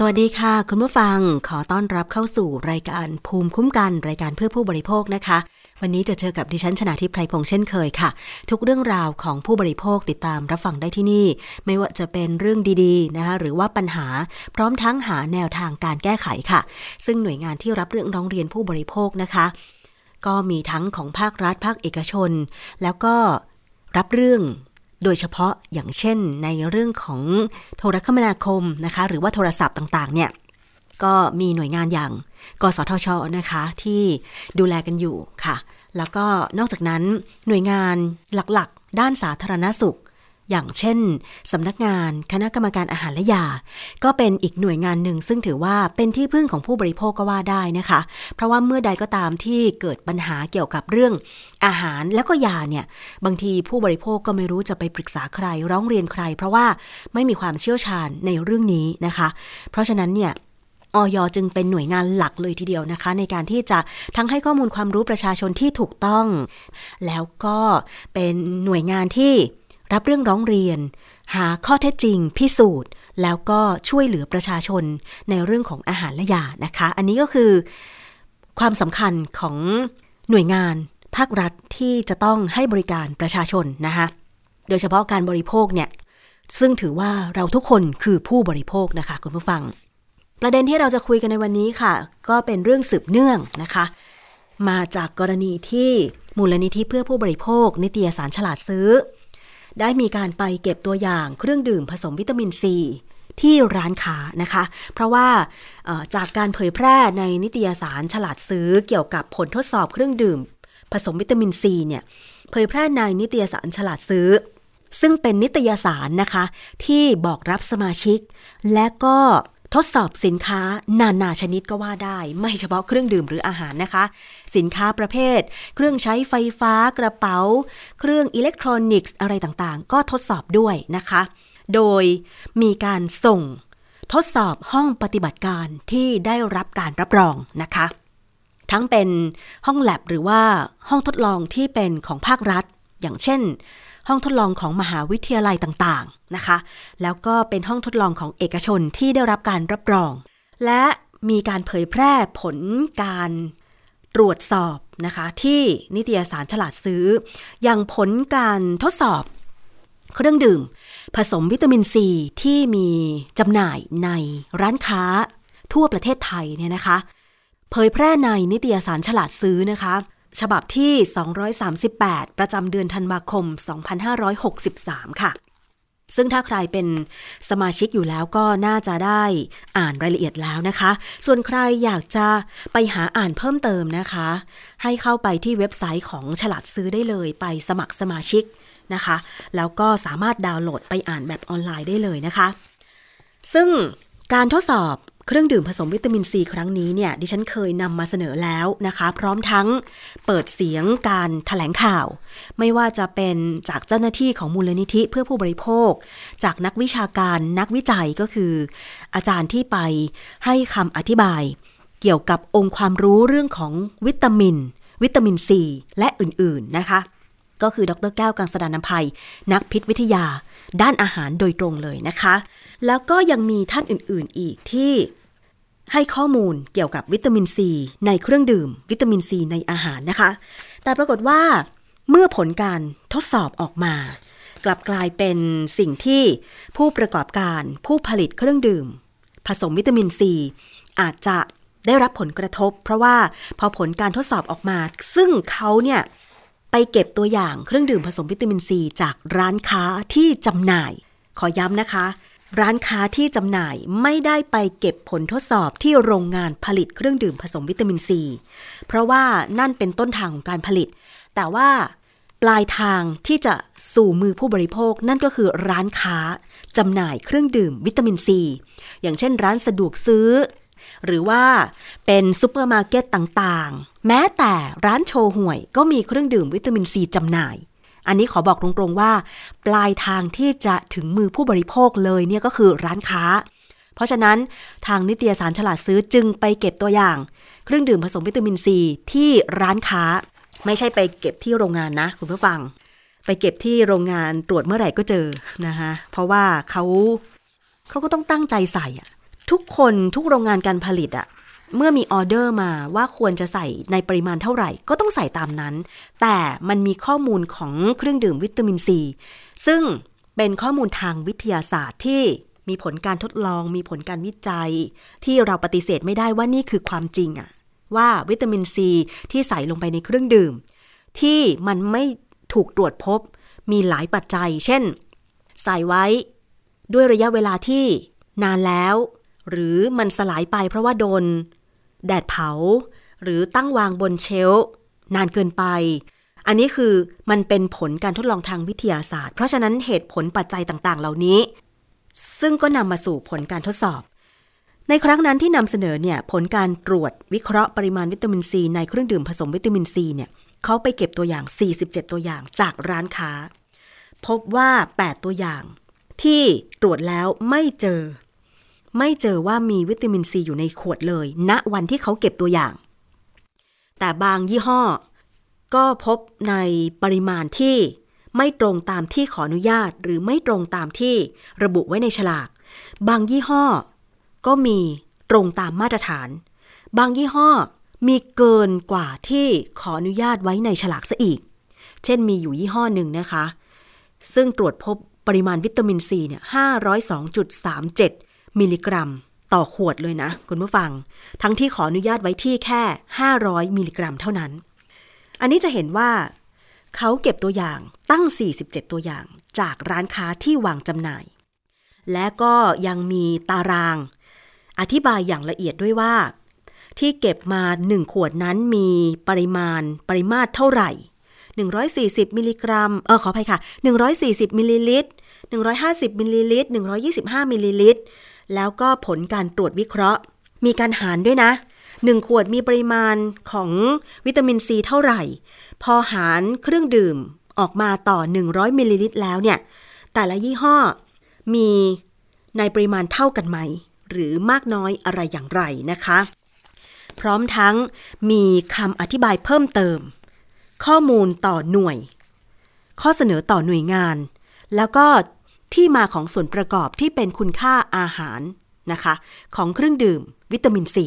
สวัสดีค่ะ คุณผู้ฟังขอต้อนรับเข้าสู่รายการภูมิคุ้มกันรายการเพื่อผู้บริโภคนะคะ วันนี้จะเจอกับดิฉันชนะทิพไพรพงษ์เช่นเคยค่ะ ทุกเรื่องราวของผู้บริโภคติดตามรับฟังได้ที่นี่ ไม่ว่าจะเป็นเรื่องดีๆนะคะหรือว่าปัญหาพร้อมทั้งหาแนวทางการแก้ไขค่ะ ซึ่งหน่วยงานที่รับเรื่องร้องเรียนผู้บริโภคนะคะ ก็มีทั้งของภาครัฐภาคเอกชน แล้วก็รับเรื่อง โดยเฉพาะอย่างเช่นในเรื่องของโทรคมนาคมนะคะ หรือว่าโทรศัพท์ต่างๆ เนี่ยก็มีหน่วยงานอย่าง กสทชนะคะ ที่ดูแลกันอยู่ค่ะ แล้วก็นอกจากนั้นหน่วยงานหลักๆ ด้านสาธารณสุข อย่างเช่นสำนักงานคณะกรรมการอาหารและยา ก็เป็นอีกหน่วยงานหนึ่งซึ่งถือว่าเป็นที่พึ่งของผู้บริโภคก็ว่าได้นะคะ เพราะว่าเมื่อใดก็ตามที่เกิดปัญหาเกี่ยวกับเรื่องอาหารแล้วก็ยาเนี่ย บางทีผู้บริโภคก็ไม่รู้จะไปปรึกษาใคร ร้องเรียนใคร เพราะว่าไม่มีความเชี่ยวชาญในเรื่องนี้นะคะ เพราะฉะนั้นเนี่ยออยจึงเป็นหน่วยงานหลักเลยทีเดียวนะคะ ในการที่จะทั้งให้ข้อมูลความรู้ประชาชนที่ถูกต้อง แล้วก็เป็นหน่วยงานที่ รับเรื่องร้องเรียน หาข้อเท็จจริง พิสูจน์ แล้วก็ช่วยเหลือประชาชนในเรื่องของอาหารและยานะคะ อันนี้ก็คือความสำคัญของหน่วยงานภาครัฐที่จะต้องให้บริการประชาชนนะคะ โดยเฉพาะการบริโภคเนี่ย ซึ่งถือว่าเราทุกคนคือผู้บริโภคนะคะคุณผู้ฟัง ประเด็นที่เราจะคุยกันในวันนี้ค่ะ ก็เป็นเรื่องสืบเนื่องนะคะ มาจากกรณีที่มูลนิธิเพื่อผู้บริโภค นิตยสารฉลาดซื้อ ได้มีการไปเก็บตัวอย่างเครื่องดื่มผสมวิตามินซีที่ร้านค้านะคะ เพราะว่าจากการเผยแพร่ในนิตยสารฉลาดซื้อเกี่ยวกับผลทดสอบเครื่องดื่ม ผสมวิตามินซีเนี่ยเผยแพร่ในนิตยสารฉลาดซื้อ ซึ่งเป็นนิตยสารนะคะ ที่บอกรับสมาชิก และก็ ทดสอบสินค้านานาชนิดก็ว่าได้ ไม่เฉพาะเครื่องดื่มหรืออาหารนะคะ สินค้าประเภท เครื่องใช้ไฟฟ้ากระเป๋า เครื่องอิเล็กทรอนิกส์อะไรต่างๆ ก็ทดสอบด้วยนะคะ โดยมีการส่งทดสอบห้องปฏิบัติการที่ได้รับการรับรองนะคะ ทั้งเป็นห้องแลบหรือว่าห้องทดลองที่เป็นของภาครัฐ อย่างเช่น ห้องทดลองของมหาวิทยาลัยต่างๆนะคะ แล้วก็เป็นห้องทดลองของเอกชนที่ได้รับการรับรอง และมีการเผยแพร่ผลการตรวจสอบนะคะ ที่นิตยสารฉลาดซื้อ อย่างผลการทดสอบ เครื่องดื่ม ผสมวิตามินซีที่มีจำหน่ายในร้านค้าทั่วประเทศไทยเนี่ยนะคะ เผยแพร่ในนิตยสารฉลาดซื้อนะคะ ฉบับที่ 238 ประจำเดือนธันวาคม 2563 ค่ะ ซึ่งถ้าใครเป็นสมาชิกอยู่แล้วก็น่าจะได้อ่านรายละเอียดแล้วนะคะ ส่วนใครอยากจะไปหาอ่านเพิ่มเติมนะคะ ให้เข้าไปที่เว็บไซต์ของฉลาดซื้อได้เลยไปสมัครสมาชิกนะคะ แล้วก็สามารถดาวน์โหลดไปอ่านแบบออนไลน์ได้เลยนะคะ ซึ่งการทดสอบ เครื่องดื่มผสมวิตามินซีครั้งนี้เนี่ยดิฉันเคยนำมาเสนอแล้วนะคะ พร้อมทั้งเปิดเสียงการถแถลงข่าว ไม่ว่าจะเป็นจากเจ้าหน้าที่ของมูลนิธิเพื่อผู้บริโภค จากนักวิชาการนักวิจัยก็คือ อาจารย์ที่ไปให้คำอธิบาย เกี่ยวกับองค์ความรู้เรื่องของวิตามิน วิตามินซีและอื่นๆนะคะ ก็คือดรแก้วกังสดานนภัย นักพิษวิทยา ด้านอาหารโดยตรงเลยนะคะ แล้วก็ยังมีท่านอื่นๆอีกที่ให้ข้อมูลเกี่ยวกับวิตามินซีในเครื่องดื่ม วิตามินซีในอาหารนะคะ แต่ปรากฏว่าเมื่อผลการทดสอบออกมา กลับกลายเป็นสิ่งที่ผู้ประกอบการผู้ผลิตเครื่องดื่ม ผสมวิตามินซีอาจจะได้รับผลกระทบ เพราะว่าพอผลการทดสอบออกมา ซึ่งเขาเนี่ย ไปเก็บตัวอย่างเครื่องดื่มผสมวิตามินซีจากร้านค้าที่จำหน่าย ขอย้ำนะคะ ร้านค้าที่จำหน่ายไม่ได้ไปเก็บผลทดสอบที่โรงงานผลิตเครื่องดื่มผสมวิตามินซี เพราะว่านั่นเป็นต้นทางของการผลิต แต่ว่าปลายทางที่จะสู่มือผู้บริโภคนั่นก็คือร้านค้าจำหน่ายเครื่องดื่มวิตามินซี อย่างเช่นร้านสะดวกซื้อ หรือว่าเป็นซูเปอร์มาร์เก็ตต่างๆ แม้แต่ร้านโชห่วยก็มีเครื่องดื่มวิตามินซีจำหน่าย อันนี้ขอบอกตรงๆว่า ปลายทางที่จะถึงมือผู้บริโภคเลยเนี่ยก็คือร้านค้า เพราะฉะนั้นทางนิตยสารฉลาดซื้อจึงไปเก็บตัวอย่าง เครื่องดื่มผสมวิตามินซีที่ร้านค้า ไม่ใช่ไปเก็บที่โรงงานนะ คุณผู้ฟัง ไปเก็บที่โรงงานตรวจเมื่อไหร่ก็เจอนะคะเพราะว่าเขาเขาก็ต้องตั้งใจใส่อะทุกคนทุกโรงงานการผลิตอะ เมื่อมีออเดอร์มาว่าควรจะใส่ในปริมาณเท่าไหร่ ก็ต้องใส่ตามนั้น แต่มันมีข้อมูลของเครื่องดื่มวิตามินซีซึ่งเป็นข้อมูลทางวิทยาศาสตร์ที่มีผลการทดลอง มีผลการวิจัย ที่เราปฏิเสธไม่ได้ว่านี่คือความจริงอะว่าวิตามินซีที่ใส่ลงไปในเครื่องดื่ม ที่มันไม่ถูกตรวจพบ มีหลายปัจจัย เช่น ใส่ไว้ ด้วยระยะเวลาที่นานแล้ว หรือมันสลายไปเพราะว่าโดน แดดเผา หรือตั้งวางบนเชลนานเกินไป อันนี้คือมันเป็นผลการทดลองทางวิทยาศาสตร์ เพราะฉะนั้นเหตุผลปัจจัยต่างๆ เหล่านี้ ซึ่งก็นำมาสู่ผลการทดสอบ ในครั้งนั้นที่นำเสนอเนี่ยผลการตรวจวิเคราะห์ปริมาณวิตามินซีในเครื่องดื่มผสมวิตามินซีเนี่ยเขาไปเก็บตัวอย่าง 47 ตัวอย่างจากร้านค้า พบว่า 8 ตัวอย่างที่ตรวจแล้วไม่เจอ ไม่เจอว่ามีวิตามินซีอยู่ในขวดเลย ณวันที่เขาเก็บตัวอย่าง แต่บางยี่ห้อ ก็พบในปริมาณที่ไม่ตรงตามที่ขออนุญาต หรือไม่ตรงตามที่ระบุไว้ในฉลาก บางยี่ห้อ ก็มีตรงตามมาตรฐาน บางยี่ห้อมีเกินกว่าที่ขออนุญาตไว้ในฉลากซะอีก เช่นมีอยู่ยี่ห้อหนึ่งนะคะ ซึ่งตรวจพบปริมาณวิตามินซีเนี่ย502.37 มิลลิกรัม ต่อขวดเลยนะ คุณผู้ฟัง ทั้งที่ขออนุญาตไว้ที่แค่ 500 มิลลิกรัมเท่านั้น อันนี้จะเห็นว่าเขาเก็บตัวอย่างตั้ง 47 ตัวอย่างจากร้านค้าที่วางจำหน่าย และก็ยังมีตาราง อธิบายอย่างละเอียดด้วยว่า ที่เก็บมา 1 ขวดนั้นมีปริมาณปริมาตรเท่าไหร่ 140 มิลลิกรัม เออขออภัยค่ะ 140 มิลลิลิตร150มิลลิลิตร125มิลลิลิตร แล้วก็ผลการตรวจวิเคราะห์ มีการหารด้วยนะ 1 ขวดมีปริมาณของวิตามินซีเท่าไหร่ พอหารเครื่องดื่มออกมาต่อ 100มิลลิลิตรแล้วเนี่ย แต่ละยี่ห้อมีในปริมาณเท่ากันไหม หรือมากน้อยอะไรอย่างไรนะคะ พร้อมทั้งมีคำอธิบายเพิ่มเติม ข้อมูลต่อหน่วย ข้อเสนอต่อหน่วยงาน แล้วก็ ที่มาของส่วนประกอบที่เป็นคุณค่าอาหารนะคะ ของเครื่องดื่ม วิตามินซี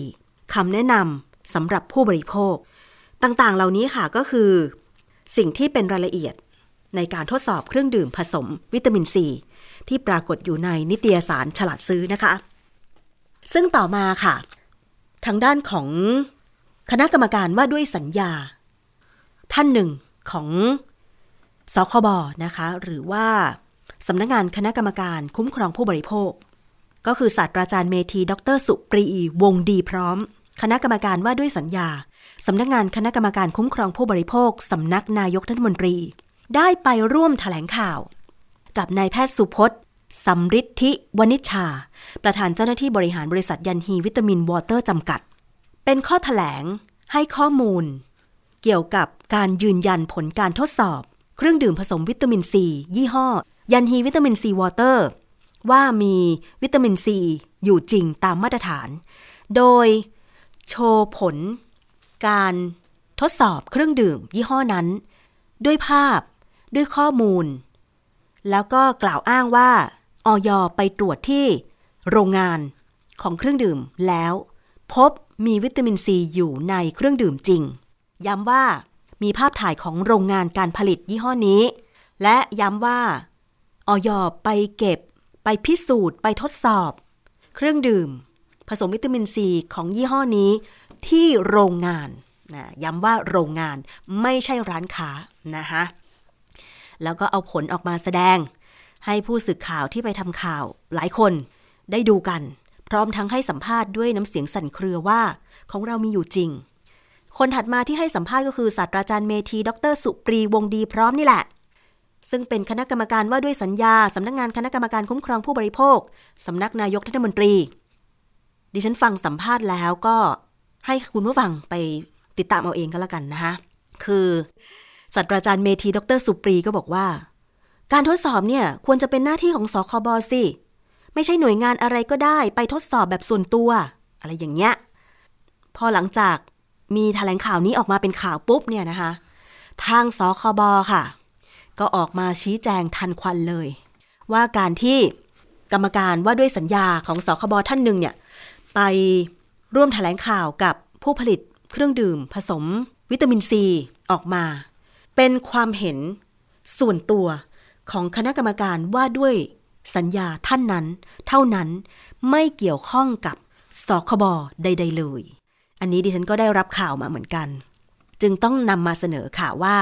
คำแนะนำสำหรับผู้บริโภค ต่างๆ เหล่านี้ค่ะก็คือ สิ่งที่เป็นรายละเอียดในการทดสอบเครื่องดื่มผสมวิตามินซีที่ปรากฏอยู่ในนิตยสารฉลาดซื้อนะคะ ซึ่งต่อมาค่ะ ทางด้านของคณะกรรมการว่าด้วยสัญญา ท่านหนึ่งของสคบนะคะ หรือว่า สำนักงงานคณะกรรมการคุ้มครองผู้บริโภค ก็คือศาสตราจารย์เมธี ดร สุปรีวงดีพร้อม คณะกรรมการว่าด้วยสัญญาสำนักงานคณะกรรมการคุ้มครองผู้บริโภคสำนักนายกรัฐมนตรี ได้ไปร่วมแถลงข่าว กับนายแพทย์สุพจน์สัมฤทธิวณิชชา ประธานเจ้าหน้าที่บริหารบริษัทยันฮีวิตามินวอเตอร์จำกัด เป็นข้อแถลงให้ข้อมูล เกี่ยวกับการยืนยันผลการทดสอบ เครื่องดื่มผสมวิตามินซียี่ห้อ ยันฮีวิตามินซีวอเตอร์ว่ามีวิตามินซีอยู่จริงตามมาตรฐาน โดยโชว์ผลการทดสอบเครื่องดื่มยี่ห้อนั้น ด้วยภาพด้วยข้อมูล แล้วก็กล่าวอ้างว่าออยไปตรวจที่โรงงานของเครื่องดื่มแล้ว พบมีวิตามินซีอยู่ในเครื่องดื่มจริง ย้ำว่ามีภาพถ่ายของโรงงานการผลิตยี่ห้อนี้ และย้ำว่า ออยไปเก็บ ไปพิสูจน์ ไปทดสอบ เครื่องดื่ม ผสมวิตามินซีของยี่ห้อนี้ที่โรงงานนะย้ำว่าโรงงานไม่ใช่ร้านค้านะคะแล้วก็เอาผลออกมาแสดง ให้ผู้สื่อข่าวที่ไปทำข่าวหลายคนได้ดูกัน พร้อมทั้งให้สัมภาษณ์ด้วยน้ำเสียงสั่นเครือว่าของเรามีอยู่จริง คนถัดมาที่ให้สัมภาษณ์ก็คือศาสตราจารย์เมธี ดร สุปรีวงดีพร้อมนี่แหละ ซึ่งเป็นคณะกรรมการว่าด้วยสัญญาสำนักงงานคณะกรรมการคุ้มครองผู้บริโภคสำนักนายกรัฐมนตรี ดิฉันฟังสัมภาษณ์แล้วก็ให้คุณผู้ฟังไปติดตามเอาเองก็แล้วกันนะคะคือศาสตราจารย์เมธีดรสุปรีก็บอกว่า การทดสอบเนี่ยควรจะเป็นหน้าที่ของสคบสิไม่ใช่หน่วยงานอะไรก็ได้ไปทดสอบแบบส่วนตัว อะไรอย่างเงี้ยพอหลังจากมีแถลงข่าวนี้ออกมาเป็นข่าวปุ๊บเนี่ยนะคะ ทางสคบค่ะ ก็ออกมาชี้แจงทันควันเลย ว่าการที่กรรมการว่าด้วยสัญญาของสคบท่านหนึ่งเนี่ย ไปร่วมแถลงข่าวกับผู้ผลิตเครื่องดื่มผสมวิตามินซีออกมา เป็นความเห็นส่วนตัวของคณะกรรมการว่าด้วยสัญญาท่านนั้น เท่านั้นไม่เกี่ยวข้องกับสคบใด ๆ เลย อันนี้ดิฉันก็ได้รับข่าวมาเหมือนกัน จึงต้องนำมาเสนอข่าวว่า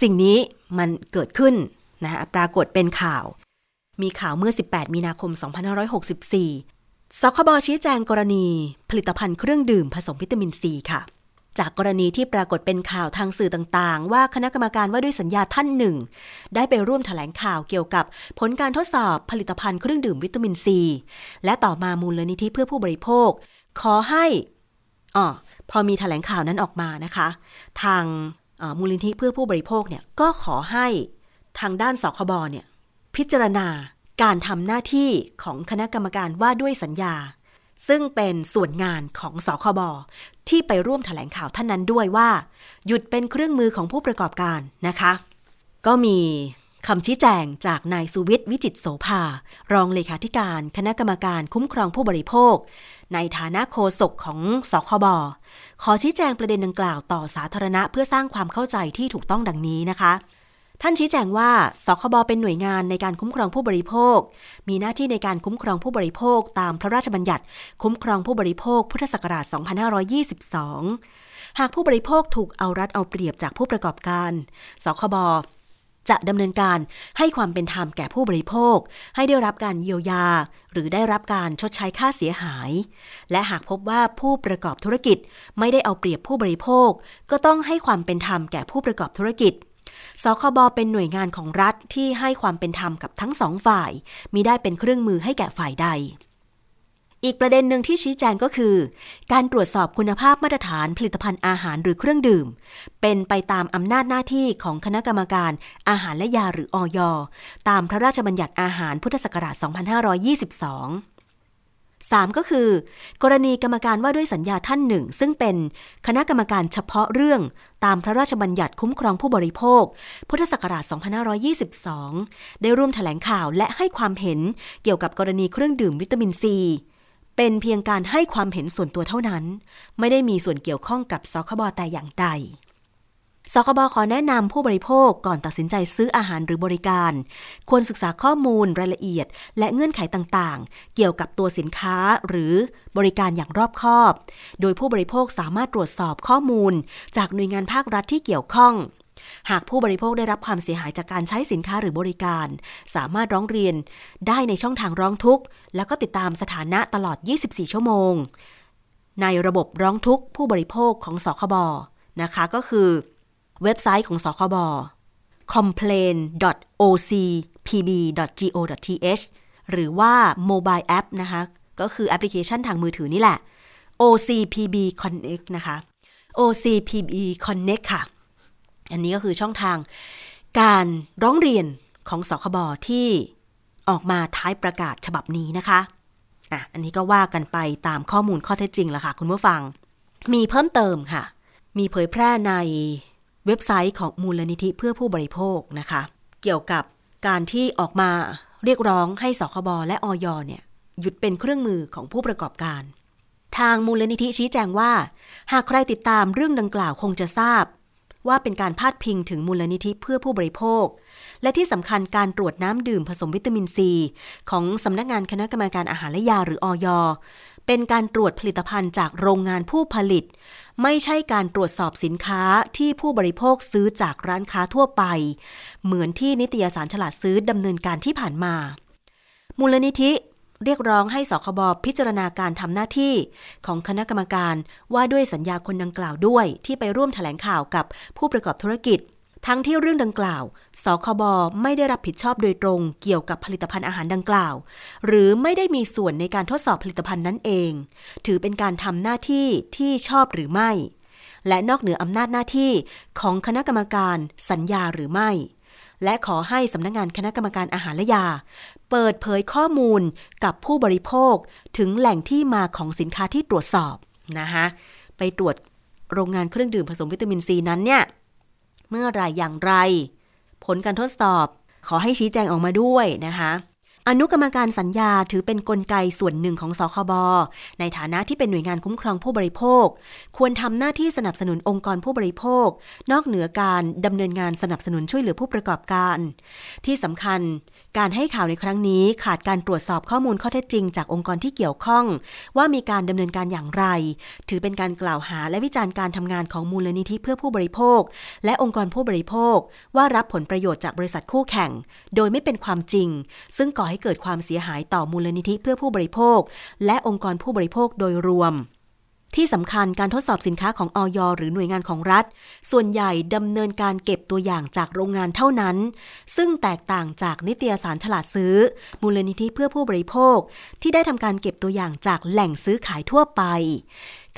สิ่งนี้มันเกิดขึ้นนะปรากฏเป็นข่าว มีข่าวเมื่อ 18 มีนาคม 2564 สคบชี้แจงกรณีผลิตภัณฑ์เครื่องดื่มผสมวิตามินซีค่ะ จากกรณีที่ปรากฏเป็นข่าวทางสื่อต่างๆ ว่าคณะกรรมการว่าด้วยสัญญาท่านหนึ่ง ได้ไปร่วมแถลงข่าวเกี่ยวกับผลการทดสอบผลิตภัณฑ์เครื่องดื่มวิตามินซี และต่อมามูลนิธิเพื่อผู้บริโภค ขอให้อ๋อพอมีแถลงข่าวนั้นออกมานะคะ ทาง มูลนิธิเพื่อผู้บริโภคเนี่ยก็ขอให้ทางด้านสคบเนี่ยพิจารณาการทำหน้าที่ของคณะกรรมการว่าด้วยสัญญา ซึ่งเป็นส่วนงานของสคบที่ไปร่วมแถลงข่าวท่านนั้นด้วยว่า หยุดเป็นเครื่องมือของผู้ประกอบการนะคะ ก็มี คำชี้แจงจากนายสุวิทย์วิจิตโสภา รองเลขาธิการคณะกรรมการคุ้มครองผู้บริโภค ในฐานะโฆษกของสคบขอชี้แจงประเด็นดังกล่าวต่อสาธารณะเพื่อสร้างความเข้าใจที่ถูกต้องดังนี้นะคะท่านชี้แจงว่าสคบเป็นหน่วยงานในการคุ้มครองผู้บริโภค มีหน้าที่ในการคุ้มครองผู้บริโภค ตามพระราชบัญญัติ คุ้มครองผู้บริโภค พุทธศักราช 2522 หากผู้บริโภคถูกเอารัดเอาเปรียบจากผู้ประกอบการ สคบ จะดำเนินการให้ความเป็นธรรมแก่ผู้บริโภค ให้ได้รับการเยียวยา หรือได้รับการชดใช้ค่าเสียหาย และหากพบว่าผู้ประกอบธุรกิจไม่ได้เอาเปรียบผู้บริโภค ก็ต้องให้ความเป็นธรรมแก่ผู้ประกอบธุรกิจสคบเป็นหน่วยงานของรัฐที่ให้ความเป็นธรรมกับทั้งสองฝ่ายมิได้เป็นเครื่องมือให้แก่ฝ่ายใด อีกประเด็นหนึ่งที่ชี้แจงก็คือ การตรวจสอบคุณภาพมาตรฐานผลิตภัณฑ์อาหารหรือเครื่องดื่ม เป็นไปตามอำนาจหน้าที่ของคณะกรรมการอาหารและยาหรืออยตามพระราชบัญญัติอาหารพุทธศักราช 2522 3 ก็คือ กรณีกรรมการว่าด้วยสัญญาท่านหนึ่ง ซึ่งเป็นคณะกรรมการเฉพาะเรื่องตามพระราชบัญญัติคุ้มครองผู้บริโภค พุทธศักราช 2522 ได้ร่วมแถลงข่าวและให้ความเห็นเกี่ยวกับกรณีเครื่องดื่มวิตามินซี เป็นเพียงการให้ความเห็นส่วนตัวเท่านั้น ไม่ได้มีส่วนเกี่ยวข้องกับสคบแต่อย่างใดสคบขอแนะนำผู้บริโภคก่อนตัดสินใจซื้ออาหารหรือบริการ ควรศึกษาข้อมูลรายละเอียด และเงื่อนไขต่างๆ เกี่ยวกับตัวสินค้าหรือบริการอย่างรอบคอบ โดยผู้บริโภคสามารถตรวจสอบข้อมูล จากหน่วยงานภาครัฐที่เกี่ยวข้อง หากผู้บริโภคได้รับความเสียหายจากการใช้สินค้าหรือบริการ สามารถร้องเรียนได้ในช่องทางร้องทุกข์ แล้วก็ติดตามสถานะตลอด 24 ชั่วโมง ในระบบร้องทุกข์ผู้บริโภคของสคบนะคะก็คือเว็บไซต์ของสคบ complain.ocpb.go.th หรือว่า mobile app นะคะ ก็คือแอปพลิเคชันทางมือถือนี่แหละ OCPB Connect นะคะ OCPB Connect ค่ะ อันนี้ก็คือช่องทาง การร้องเรียนของสคบที่ออกมาท้ายประกาศฉบับนี้นะคะอะอันนี้ก็ว่ากันไปตามข้อมูลข้อเท็จจริงละค่ะ คุณผู้ฟัง มีเพิ่มเติมค่ะ มีเผยแพร่ในเว็บไซต์ของมูลนิธิเพื่อผู้บริโภคนะคะ เกี่ยวกับการที่ออกมาเรียกร้องให้สคบและออยเนี่ย หยุดเป็นเครื่องมือของผู้ประกอบการ ทางมูลนิธิชี้แจงว่า หากใครติดตามเรื่องดังกล่าวคงจะทราบ ว่าเป็นการพาดพิงถึงมูลนิธิเพื่อผู้บริโภค และที่สำคัญการตรวจน้ำดื่มผสมวิตามินซี ของสำนักงานคณะกรรมการอาหารและยาหรืออยเป็นการตรวจผลิตภัณฑ์จากโรงงานผู้ผลิต ไม่ใช่การตรวจสอบสินค้าที่ผู้บริโภคซื้อจากร้านค้าทั่วไป เหมือนที่นิตยสารฉลาดซื้อดำเนินการที่ผ่านมา มูลนิธิ เรียกร้องให้สคบพิจารณาการทำหน้าที่ของคณะกรรมการว่าด้วยสัญญาคนดังกล่าวด้วย ที่ไปร่วมถแถลงข่าวกับผู้ประกอบธุรกิจ ทั้งที่เรื่องดังกล่าว สคบไม่ได้รับผิดชอบโดยตรงเกี่ยวกับผลิตภัณฑ์อาหารดังกล่าว หรือไม่ได้มีส่วนในการทดสอบผลิตภัณฑ์นั้นเอง ถือเป็นการทำหน้าที่ที่ชอบหรือไม่ และนอกเหนืออำนาจหน้าที่ของคณะกรรมการสัญญาหรือไม่และขอให้สำนักงงานคณะกรรมการอาหารและยา เปิดเผยข้อมูลกับผู้บริโภคถึงแหล่งที่มาของสินค้าที่ตรวจสอบนะคะไปตรวจโรงงานเครื่องดื่มผสมวิตามินซีนั้นเนี่ย เมื่อไรอย่างไร ผลการทดสอบขอให้ชี้แจงออกมาด้วยนะคะ อนุกรรมการสัญญาถือเป็นนกลไกส่วนหนึ่งของสคบในฐานะที่เป็นหน่วยงานคุ้มครองผู้บริโภค ควรทำหน้าที่สนับสนุนองค์กรผู้บริโภค นอกเหนือการดำเนินงานสนับสนุนช่วยเหลือผู้ประกอบการ ที่สำคัญ การให้ข่าวในครั้งนี้ขาดการตรวจสอบข้อมูลข้อเท็จจริง จากองค์กรที่เกี่ยวข้อง ว่ามีการดำเนินการอย่างไร ถือเป็นการกล่าวหาและวิจารณ์การทำงานของมูลนิธิเพื่อผู้บริโภค และองค์กรผู้บริโภค ว่ารับผลประโยชน์จากบริษัทคู่แข่ง โดยไม่เป็นความจริง ซึ่งก่อให้เกิดความเสียหายต่อมูลนิธิเพื่อผู้บริโภค และองค์กรผู้บริโภคโดยรวม ที่สำคัญการทดสอบสินค้าของออยหรือหน่วยงานของรัฐ ส่วนใหญ่ดำเนินการเก็บตัวอย่างจากโรงงานเท่านั้น ซึ่งแตกต่างจากนิตยสารฉลาดซื้อ มูลนิธิเพื่อผู้บริโภค ที่ได้ทำการเก็บตัวอย่างจากแหล่งซื้อขายทั่วไป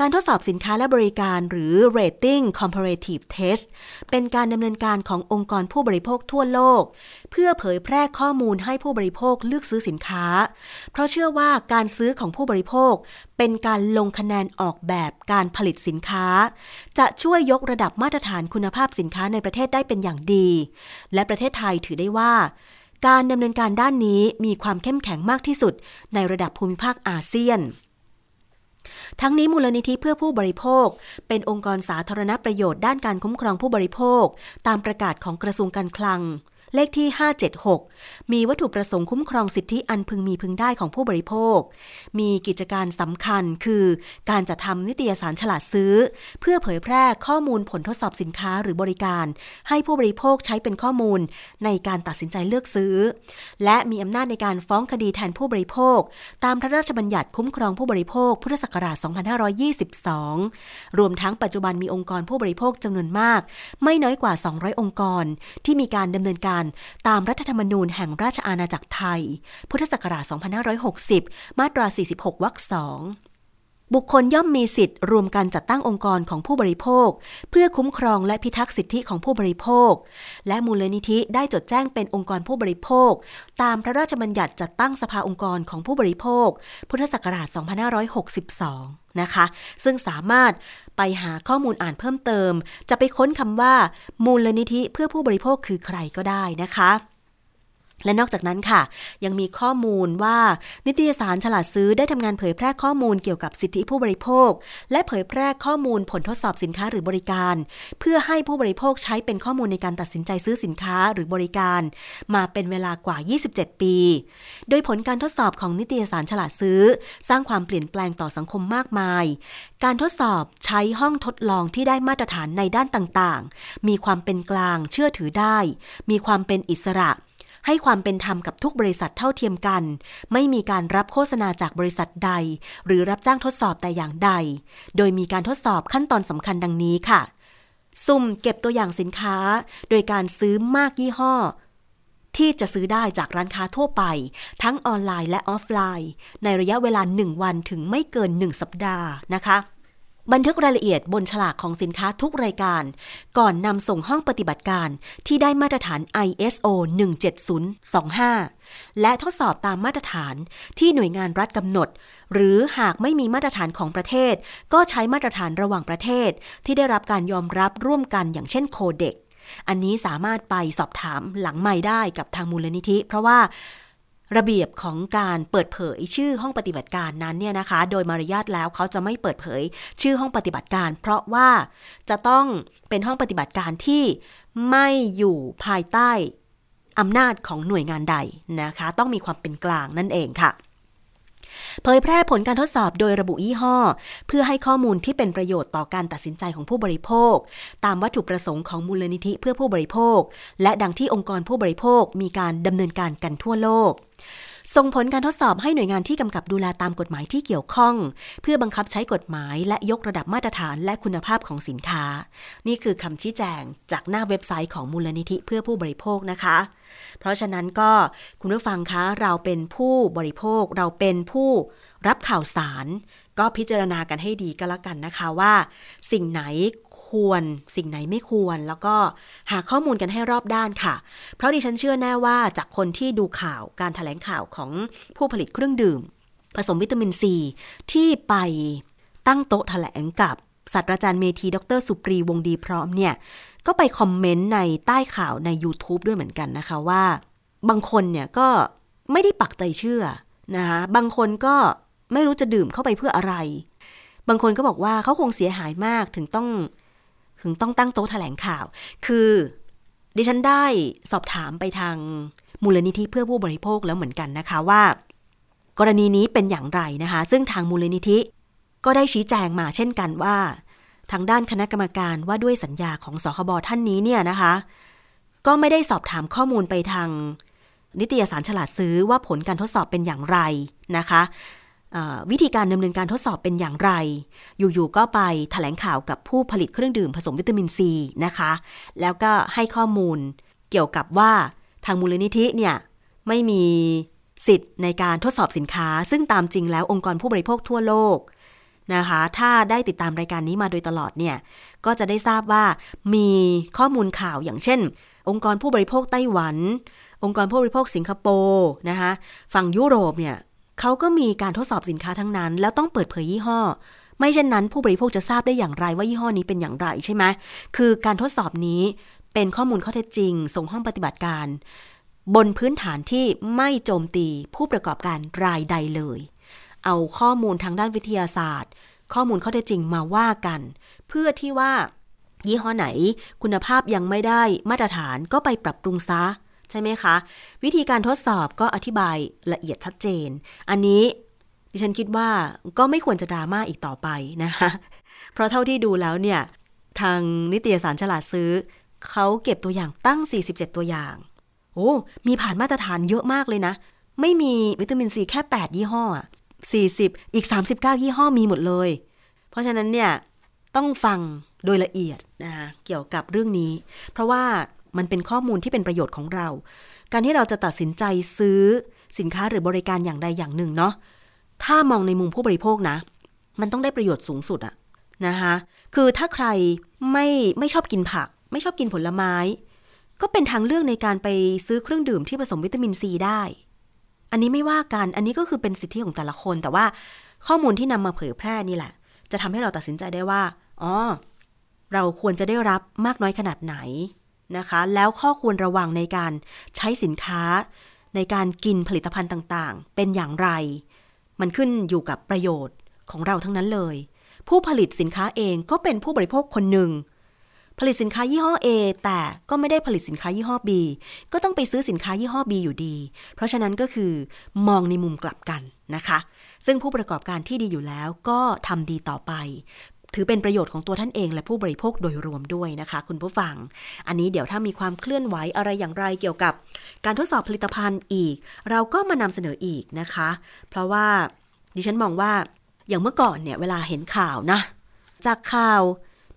การทดสอบสินค้าและบริการหรือ Rating Comparative Test เป็นการดำเนินการขององค์กรผู้บริโภคทั่วโลก เพื่อเผยแพร่ข้อมูลให้ผู้บริโภคเลือกซื้อสินค้า เพราะเชื่อว่าการซื้อของผู้บริโภค เป็นการลงคะแนนออกแบบการผลิตสินค้า จะช่วยยกระดับมาตรฐานคุณภาพสินค้าในประเทศได้เป็นอย่างดี และประเทศไทยถือได้ว่าการดำเนินการด้านนี้มีความเข้มแข็งมากที่สุดในระดับภูมิภาคอาเซียน ทั้งนี้มูลนิธิเพื่อผู้บริโภค เป็นองค์กรสาธารณประโยชน์ด้านการคุ้มครองผู้บริโภค ตามประกาศของกระทรวงการคลัง เลขที่ 576 มีวัตถุประสงค์คุ้มครองสิทธิอันพึงมีพึงได้ของผู้บริโภค มีกิจการสำคัญคือการจัดทำนิตยสารฉลาดซื้อ เพื่อเผยแพร่ข้อมูลผลทดสอบสินค้าหรือบริการ ให้ผู้บริโภคใช้เป็นข้อมูลในการตัดสินใจเลือกซื้อ และมีอำนาจในการฟ้องคดีแทนผู้บริโภค ตามพระราชบัญญัติคุ้มครองผู้บริโภค พุทธศักราช 2522 รวมทั้งปัจจุบันมีองค์กรผู้บริโภคจำนวนมาก ไม่น้อยกว่า 200 องค์กร ที่มีการดำเนินการารตามรัฐธรรมนูญแห่งราชอาณาจักรไทย พุทธศักราช 2560 มาตรา 46 วรรค 2 บุคคลย่อมมีสิทธิ์รวมกันจัดตั้งองค์กรของผู้บริโภค เพื่อคุ้มครองและพิทักษ์สิทธิของผู้บริโภค และมูลนิธิได้จดแจ้งเป็นองค์กรผู้บริโภค ตามพระราชบัญญัติจัดตั้งสภาองค์กรของผู้บริโภค พุทธศักราช 2562 นะคะ ซึ่งสามารถไปหาข้อมูลอ่านเพิ่มเติม จะไปค้นคำว่า มูลนิธิเพื่อผู้บริโภคคือใครก็ได้นะคะ และนอกจากนั้นค่ะ ยังมีข้อมูลว่า นิตยสารฉลาดซื้อได้ทำงานเผยแพร่ข้อมูลเกี่ยวกับสิทธิผู้บริโภค และเผยแพร่ข้อมูลผลทดสอบสินค้าหรือบริการ เพื่อให้ผู้บริโภคใช้เป็นข้อมูลในการตัดสินใจซื้อสินค้าหรือบริการ มาเป็นเวลากว่า 27 ปี โดยผลการทดสอบของนิตยสารฉลาดซื้อ สร้างความเปลี่ยนแปลงต่อสังคมมากมาย การทดสอบใช้ห้องทดลองที่ได้มาตรฐานในด้านต่างๆ มีความเป็นกลางเชื่อถือได้ มีความเป็นอิสระ ให้ความเป็นธรรมกับทุกบริษัทเท่าเทียมกัน ไม่มีการรับโฆษณาจากบริษัทใด หรือรับจ้างทดสอบแต่อย่างใด โดยมีการทดสอบขั้นตอนสำคัญดังนี้ค่ะสุ่มเก็บตัวอย่างสินค้า โดยการซื้อมากยี่ห้อที่จะซื้อได้จากร้านค้าทั่วไป ทั้งออนไลน์และออฟไลน์ ในระยะเวลา 1 วันถึงไม่เกิน 1 สัปดาห์นะคะ บันทึกรายละเอียดบนฉลากของสินค้าทุกรายการ ก่อนนำส่งห้องปฏิบัติการที่ได้มาตรฐาน ISO 17025 และทดสอบตามมาตรฐานที่หน่วยงานรัฐกำหนด หรือหากไม่มีมาตรฐานของประเทศ ก็ใช้มาตรฐานระหว่างประเทศ ที่ได้รับการยอมรับร่วมกันอย่างเช่นโคเด็กอันนี้สามารถไปสอบถามหลังไม่ได้กับทางมูลนิธิ เพราะว่า ระเบียบของการเปิดเผยชื่อห้องปฏิบัติการนั้นเนี่ยนะคะ โดยมารยาทแล้วเขาจะไม่เปิดเผยชื่อห้องปฏิบัติการ เพราะว่าจะต้องเป็นห้องปฏิบัติการที่ไม่อยู่ภายใต้อำนาจของหน่วยงานใดนะคะ ต้องมีความเป็นกลางนั่นเองค่ะ เผยแพร่ผลการทดสอบโดยระบุยี่ห้อ เพื่อให้ข้อมูลที่เป็นประโยชน์ต่อการตัดสินใจของผู้บริโภค ตามวัตถุประสงค์ของมูลนิธิเพื่อผู้บริโภค และดังที่องค์กรผู้บริโภคมีการดำเนินการกันทั่วโลก ส่งผลการทดสอบให้หน่วยงานที่กำกับดูแลตามกฎหมายที่เกี่ยวข้อง เพื่อบังคับใช้กฎหมายและยกระดับมาตรฐานและคุณภาพของสินค้า นี่คือคำชี้แจงจากหน้าเว็บไซต์ของมูลนิธิเพื่อผู้บริโภคนะคะ เพราะฉะนั้นก็คุณผู้ฟังคะเราเป็นผู้บริโภค เราเป็นผู้รับข่าวสาร ก็พิจารณากันให้ดีก็แล้วกันนะคะว่า สิ่งไหนควร สิ่งไหนไม่ควร แล้วก็หาข้อมูลกันให้รอบด้านค่ะ เพราะดิฉันเชื่อแน่ว่าจากคนที่ดูข่าวการถแถลงข่าวของผู้ผลิตเครื่องดื่ม ผสมวิตามินซีที่ไปตั้งโต๊ะถแถลงกับศาสตราจารย์เมธี ดร สุปรีวงดีพร้อมเนี่ย ก็ไปคอมเมนต์ในใต้ข่าวใน YouTube ด้วยเหมือนกันนะคะว่า บางคนเนี่ยก็ไม่ได้ปักใจเชื่อนะคะบางคนก็ ไม่รู้จะดื่มเข้าไปเพื่ออะไร บางคนก็บอกว่าเขาคงเสียหายมากถึงต้องถึงต้องตั้งโต๊ะแถลงข่าว คือดิฉันได้สอบถามไปทางมูลนิธิเพื่อผู้บริโภคแล้วเหมือนกันนะคะว่า กรณีนี้เป็นอย่างไรนะคะ ซึ่งทางมูลนิธิ ก็ได้ชี้แจงมาเช่นกันว่า ทางด้านคณะกรรมการว่าด้วยสัญญาของสคบท่านนี้เนี่ยนะคะ ก็ไม่ได้สอบถามข้อมูลไปทาง นิตยสารฉลาดซื้อว่าผลการทดสอบเป็นอย่างไรนะคะ วิธีการดำเนินการทดสอบเป็นอย่างไร อยู่ๆก็ไปถแถลงข่าวกับผู้ผลิตเครื่องดื่มผสมวิตามินซีนะคะ แล้วก็ให้ข้อมูลเกี่ยวกับว่าทางมูลนิธิเนี่ยไม่มีสิทธิ์ในการทดสอบสินค้า ซึ่งตามจริงแล้วองค์กรผู้บริโภคทั่วโลกนะคะ ถ้าได้ติดตามรายการนี้มาโดยตลอดเนี่ย ก็จะได้ทราบว่ามีข้อมูลข่าวอย่างเช่น องค์กรผู้บริโภคไต้หวัน องค์กรผู้บริโภคสิงคโปร์นะคะ ฝั่งยุโรปเนี่ย เขาก็มีการทดสอบสินค้าทั้งนั้น แล้วต้องเปิดเผยยี่ห้อ ไม่เช่นนั้นผู้บริโภคจะทราบได้อย่างไรว่ายี่ห้อนี้เป็นอย่างไรใช่ไหมคือการทดสอบนี้เป็นข้อมูลข้อเท็จจริง ส่งห้องปฏิบัติการ บนพื้นฐานที่ไม่โจมตีผู้ประกอบการรายใดเลย เอาข้อมูลทางด้านวิทยาศาสตร์ ข้อมูลข้อเท็จจริงมาว่ากัน เพื่อที่ว่ายี่ห้อไหน คุณภาพยังไม่ได้มาตรฐานก็ไปปรับปรุงซะ ใช่ไหมคะ วิธีการทดสอบก็อธิบายละเอียดชัดเจน อันนี้ดิฉันคิดว่าก็ไม่ควรจะดราม่าอีกต่อไปนะคะเพราะเท่าที่ดูแล้วเนี่ย ทางนิตยสารฉลาดซื้อ เขาเก็บตัวอย่างตั้ง 47 ตัวอย่าง โอ้ มีผ่านมาตรฐานเยอะมากเลยนะ ไม่มีวิตามินซีแค่ 8 ยี่ห้อ 40 อีก 39 ยี่ห้อมีหมดเลย เพราะฉะนั้นเนี่ย ต้องฟังโดยละเอียดนะคะเกี่ยวกับเรื่องนี้ เพราะว่า มันเป็นข้อมูลที่เป็นประโยชน์ของเรา การที่เราจะตัดสินใจซื้อสินค้าหรือบริการอย่างใดอย่างหนึ่งเนาะถ้ามองในมุมผู้บริโภคนะ มันต้องได้ประโยชน์สูงสุดอะนะคะคือถ้าใครไม่ไม่ชอบกินผัก ไม่ชอบกินผลไม้ ก็เป็นทางเลือกในการไปซื้อเครื่องดื่มที่ผสมวิตามินซีได้ อันนี้ไม่ว่ากันอันนี้ก็คือเป็นสิทธิของแต่ละคน แต่ว่าข้อมูลที่นำมาเผยแพร่นี่แหละ จะทำให้เราตัดสินใจได้ว่าอ๋อเราควรจะได้รับมากน้อยขนาดไหน นะคะ แล้วข้อควรระวังในการใช้สินค้า ในการกินผลิตภัณฑ์ต่างๆ เป็นอย่างไร มันขึ้นอยู่กับประโยชน์ของเราทั้งนั้นเลย ผู้ผลิตสินค้าเองก็เป็นผู้บริโภคคนหนึ่ง ผลิตสินค้ายี่ห้อ A แต่ก็ไม่ได้ผลิตสินค้ายี่ห้อ B ก็ต้องไปซื้อสินค้ายี่ห้อ B อยู่ดี เพราะฉะนั้นก็คือมองในมุมกลับกันนะคะ ซึ่งผู้ประกอบการที่ดีอยู่แล้วก็ทำดีต่อไป ถือเป็นประโยชน์ของตัวท่านเองและผู้บริโภคโดยรวมด้วยนะคะ คุณผู้ฟัง อันนี้เดี๋ยวถ้ามีความเคลื่อนไหวอะไรอย่างไรเกี่ยวกับ การทดสอบผลิตภัณฑ์อีก เราก็มานำเสนออีกนะคะ เพราะว่าดิฉันมองว่าอย่างเมื่อก่อนเนี่ยเวลาเห็นข่าวนะ จากข่าว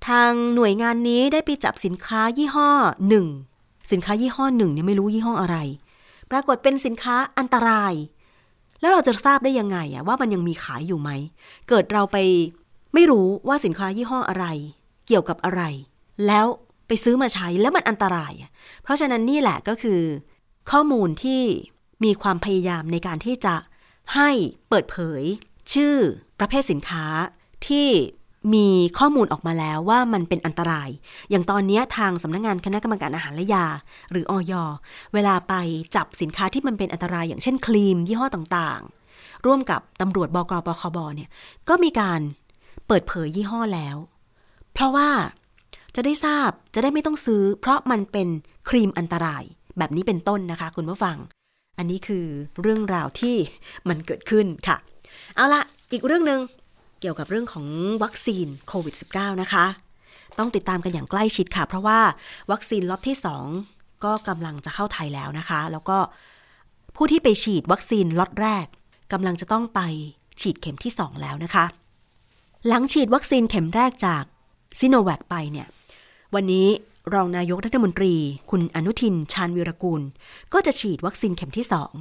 ทางหน่วยงานนี้ได้ไปจับสินค้ายี่ห้อหนึ่งสินค้ายี่ห้อหนึ่งเนี่ยไม่รู้ยี่ห้ออะไร ปรากฏเป็นสินค้าอันตราย แล้วเราจะทราบได้ยังไงอะว่ามันยังมีขายอยู่ไหม เกิดเราไป ไม่รู้ว่าสินค้ายี่ห้ออะไร เกี่ยวกับอะไร แล้วไปซื้อมาใช้แล้วมันอันตราย เพราะฉะนั้นนี่แหละก็คือ ข้อมูลที่มีความพยายามในการที่จะให้เปิดเผย ชื่อประเภทสินค้าที่มีข้อมูลออกมาแล้วว่ามันเป็นอันตราย อย่างตอนนี้ทางสำนักงงานคณะกรรมการอาหารและยา หรืออยเวลาไปจับสินค้าที่มันเป็นอันตราย อย่างเช่นครีมยี่ห้อต่างๆ ร่วมกับตำรวจบกปคบเนี่ยก็มีการ ปิดเผยยี่ห้อแล้ว เพราะว่าจะได้ทราบจะได้ไม่ต้องซื้อ เพราะมันเป็นครีมอันตรายแบบนี้เป็นต้นนะคะ คุณผู้ฟัง อันนี้คือเรื่องราวที่มันเกิดขึ้นค่ะ เอาละอีกเรื่องหนึ่งเกี่ยวกับเรื่องของวัคซีนโควิด -19 นะคะ ต้องติดตามกันอย่างใกล้ชิดค่ะ เพราะว่าวัคซีนล็อตที่ 2 ก็กำลังจะเข้าไทยแล้วนะคะ แล้วก็ผู้ที่ไปฉีดวัคซีนล็อตแรกกำลังจะต้องไปฉีดเข็มที่ 2 แล้วนะคะ หลังฉีดวัคซีนเข็มแรกจากซิโนแวคไปเนี่ย วันนี้รองนายกรัฐมนตรี คุณอนุทินชาญวิรกูล ก็จะฉีดวัคซีนเข็มที่สอง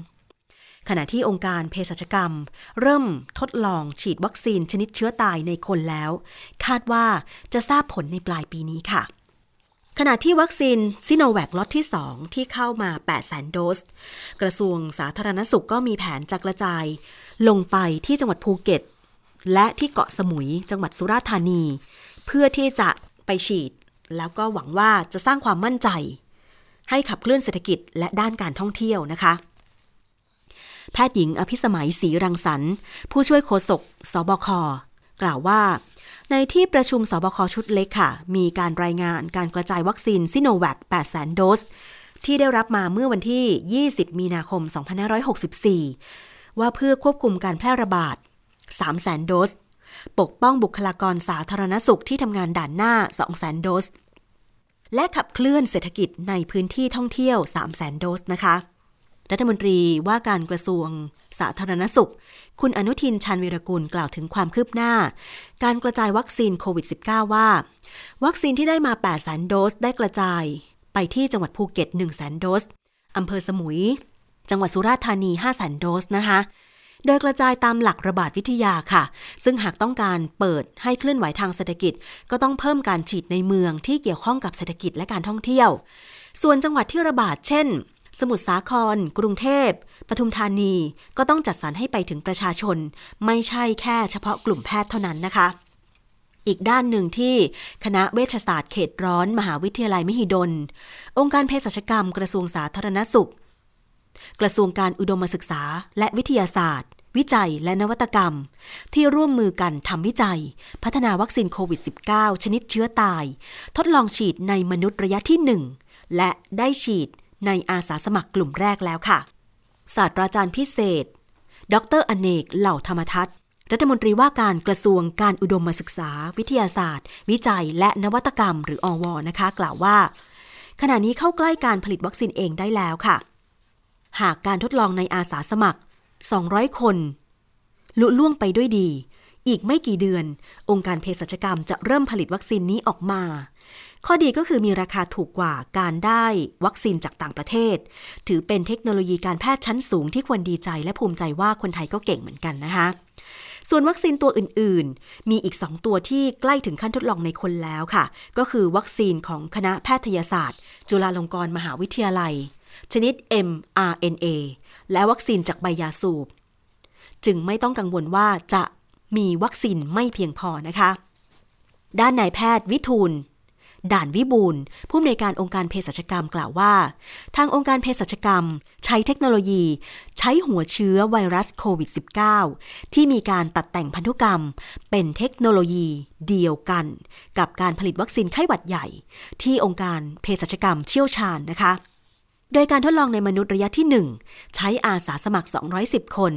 ขณะที่องค์การเภสัชกรรม เริ่มทดลองฉีดวัคซีนชนิดเชื้อตายในคนแล้ว คาดว่าจะทราบผลในปลายปีนี้ค่ะ ขณะที่วัคซีนซิโนแวคล็อตที่ 2 ที่เข้ามา 8 0 0 0 0 0โดส กระทรวงสาธารณสุขก็มีแผนจะกระจาย ลงไปที่จังหวัดภูเก็ต และที่เกาะสมุยจังหวัดสุราษฎร์ธานี เพื่อที่จะไปฉีด แล้วก็หวังว่าจะสร้างความมั่นใจ ให้ขับเคลื่อนเศรษฐกิจและด้านการท่องเที่ยวนะคะแพทย์หญิงอภิสมัยศรีรังสรรค์ ผู้ช่วยโฆษกสบค กล่าวว่า ในที่ประชุมสบคชุดเล็กค่ะ มีการรายงานการกระจายวัคซีนซิโนแวค800,000 โดส ที่ได้รับมาเมื่อวันที่ 20 มีนาคม 2564 ว่าเพื่อควบคุมการแพร่ระบาด 3 0 0 0 0โดส ปกป้องบุคลากรสาธารณสุขที่ทำงานด่านหน้า 2 0 0 0 0 0โดส และขับเคลื่อนเศรษฐกิจในพื้นที่ท่องเที่ยว3 0 0 0 0 0โดสนะคะ รัฐมนตรีว่าการกระทรวงสาธารณสุข คุณอนุทินชาญวีรกุลกล่าวถึงความคืบหน้า การกระจายวัคซีนโควิด -19 ว่า วัคซีนที่ได้มา8 0 0 0 0 0โดสได้กระจายไปที่จังหวัดภูเก็ต 1 0 0 0 0 0โดส อำเภอสมุย จังหวัดสุราษฎร์ธานี 5 0 0 0 0 0โดสนะคะ โดยกระจายตามหลักระบาดวิทยาค่ะ ซึ่งหากต้องการเปิดให้เคลื่อนไหวทางเศรษฐกิจ ก็ต้องเพิ่มการฉีดในเมืองที่เกี่ยวข้องกับเศรษฐกิจและการท่องเที่ยว ส่วนจังหวัดที่ระบาด เช่น สมุทรสาคร กรุงเทพปทุมธานีก็ต้องจัดสรรให้ไปถึงประชาชน ไม่ใช่แค่เฉพาะกลุ่มแพทย์เท่านั้นนะคะอีกด้านหนึ่งที่คณะเวชศาสตร์เขตร้อน มหาวิทยาลัยมหิดล องค์การเภสัชกรรมกระทรวงสาธารณสุข กระทรวงการอุดมศึกษาและวิทยาศาสตร์ วิจัยและนวัตกรรม ที่ร่วมมือกันทำวิจัย พัฒนาวัคซีนโควิด -19 ชนิดเชื้อตาย ทดลองฉีดในมนุษย์ระยะที่ 1 และได้ฉีดในอาสาสมัครกลุ่มแรกแล้วค่ะ ศาสตราจารย์พิเศษ ดรอเนก เหล่าธรรมทัศน์รัฐมนตรีว่าการกระทรวงการอุดมศึกษา วิทยาศาสตร์ วิจัย และนวัตกรรม หรืออวนะคะ กล่าวว่า ขณะนี้เข้าใกล้การผลิตวัคซีนเองได้แล้วค่ะ หากการทดลองในอาสาสมัคร 200 คน ลุล่วงไปด้วยดี อีกไม่กี่เดือน องค์การเภสัชกรรมจะเริ่มผลิตวัคซีนนี้ออกมา ข้อดีก็คือมีราคาถูกกว่าการได้วัคซีนจากต่างประเทศ ถือเป็นเทคโนโลยีการแพทย์ชั้นสูงที่ควรดีใจและภูมิใจว่าคนไทยก็เก่งเหมือนกันนะคะส่วนวัคซีนตัวอื่น ๆ มีอีก 2 ตัวที่ใกล้ถึงขั้นทดลองในคนแล้วค่ะ ก็คือวัคซีนของคณะแพทยศาสตร์ จุฬาลงกรณ์มหาวิทยาลัย ชนิด mRNA และวัคซีนจากใบยาสูบ จึงไม่ต้องกังวลว่าจะมีวัคซีนไม่เพียงพอนะคะ ด้านนายแพทย์วิทูล ด่านวิบูลผู้อำนวยการองค์การเภสัชกรรมกล่าวว่า ทางองค์การเภสัชกรรม ใช้เทคโนโลยี ใช้หัวเชื้อไวรัสโควิด -19 ที่มีการตัดแต่งพันธุกรรม เป็นเทคโนโลยีเดียวกัน กับการผลิตวัคซีนไข้หวัดใหญ่ ที่องค์การเภสัชกรรมเชี่ยวชาญนะคะ โดยการทดลองในมนุษย์ระยะที่ 1 ใช้อาสาสมัคร 210 คน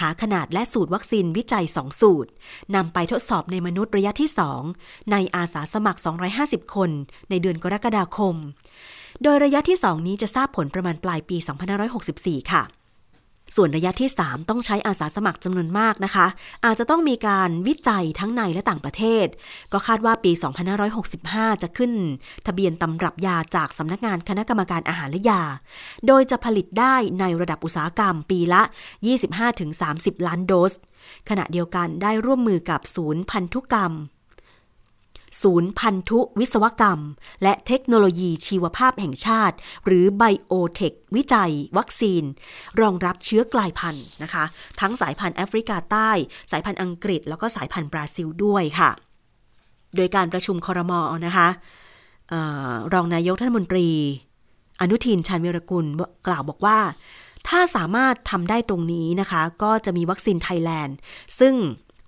หาขนาดและสูตรวัคซีนวิจัย 2 สูตรนำไปทดสอบในมนุษย์ระยะที่ 2 ในอาสาสมัคร 250 คน ในเดือนกรกฎาคม โดยระยะที่ 2 นี้จะทราบผลประมาณปลายปี 2564 ค่ะ ส่วนระยะที่ 3 ต้องใช้อาสาสมัครจำนวนมากนะคะ อาจจะต้องมีการวิจัยทั้งในและต่างประเทศ ก็คาดว่าปี 2565 จะขึ้น ทะเบียนตำรับยาจากสำนักงานคณะกรรมการอาหารและยา โดยจะผลิตได้ในระดับอุตสาหกรรมปีละ 25-30 ล้านโดส ขณะเดียวกันได้ร่วมมือกับศูนย์พันธุกรรม ศูนย์พันธุวิศวกรรม และเทคโนโลยีชีวภาพแห่งชาติ หรือไบโอเทควิจัย วัคซีน รองรับเชื้อกลายพันธุ์นะคะ ทั้งสายพันธุ์แอฟริกาใต้ สายพันธุ์อังกฤษ แล้วก็สายพันธุ์บราซิลด้วยค่ะ โดยการประชุมคอรมอนะคะออรองนายกท่านมนตรี อนุทินชาญวิรกุลกล่าวบอกว่าถ้าสามารถทำได้ตรงนี้นะคะ ก็จะมีวัคซีนไทยแลนด์ ซึ่ง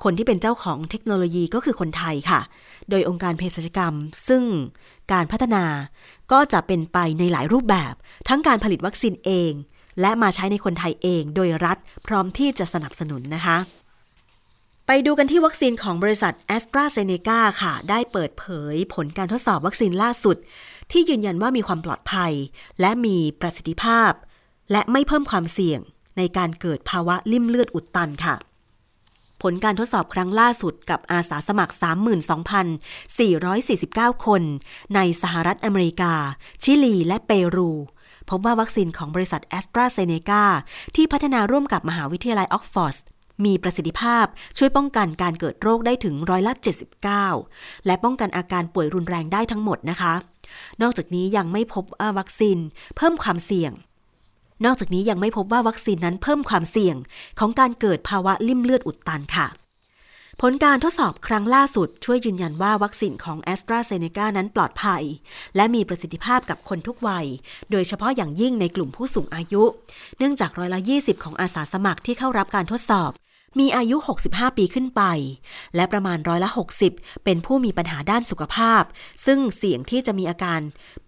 คนที่เป็นเจ้าของเทคโนโลยีก็คือคนไทยค่ะ โดยองค์การเภสัชกรรม ซึ่งการพัฒนาก็จะเป็นไปในหลายรูปแบบ ทั้งการผลิตวัคซีนเอง และมาใช้ในคนไทยเอง โดยรัฐพร้อมที่จะสนับสนุนนะคะ ไปดูกันที่วัคซีนของบริษัท a s t r a z เซ e c a ค่ะ ได้เปิดเผเผยผลการทดสอบวัคซีนล่าสุด ที่ยืนยันว่ามีความปลอดภัย และมีประสิทธิภาพ และไม่เพิ่มความเสี่ยงในการเกิดภาวะลิ่มเลือดอุดตันค่ะ ผลการทดสอบครั้งล่าสุดกับอาสาสมัคร 32,449 คน ในสหรัฐอเมริกา ชิลีและเปรู พบว่าวัคซีนของบริษัทแอสตราเซเนกาที่พัฒนาร่วมกับมหาวิทยาลัยออกซฟอร์ดมีประสิทธิภาพช่วยป้องกันการเกิดโรคได้ถึงร้อยละ 79 และป้องกันอาการป่วยรุนแรงได้ทั้งหมดนะคะ นอกจากนี้ยังไม่พบว่าวัคซีนเพิ่มความเสี่ยง นอกจากนี้ยังไม่พบว่าวัคซีนนั้นเพิ่มความเสี่ยงของการเกิดภาวะลิ่มเลือดอุดตันค่ะ ผลการทดสอบครั้งล่าสุด ช่วยยืนยันว่าวัคซีนของ a s t r a z เซ e c a นั้นปลอดภัย และมีประสิทธิภาพกับคนทุกวัย โดยเฉพาะอย่างยิ่งในกลุ่มผู้สูงอายุ เนื่องจากร้อยละ 20 ของอาสาสมัครที่เข้ารับการทดสอบ มีอายุ 65 ปีขึ้นไป และประมาณร้อยละ 60 เป็นผู้มีปัญหาด้านสุขภาพ ซึ่งเสี่ยงที่จะมีอาการ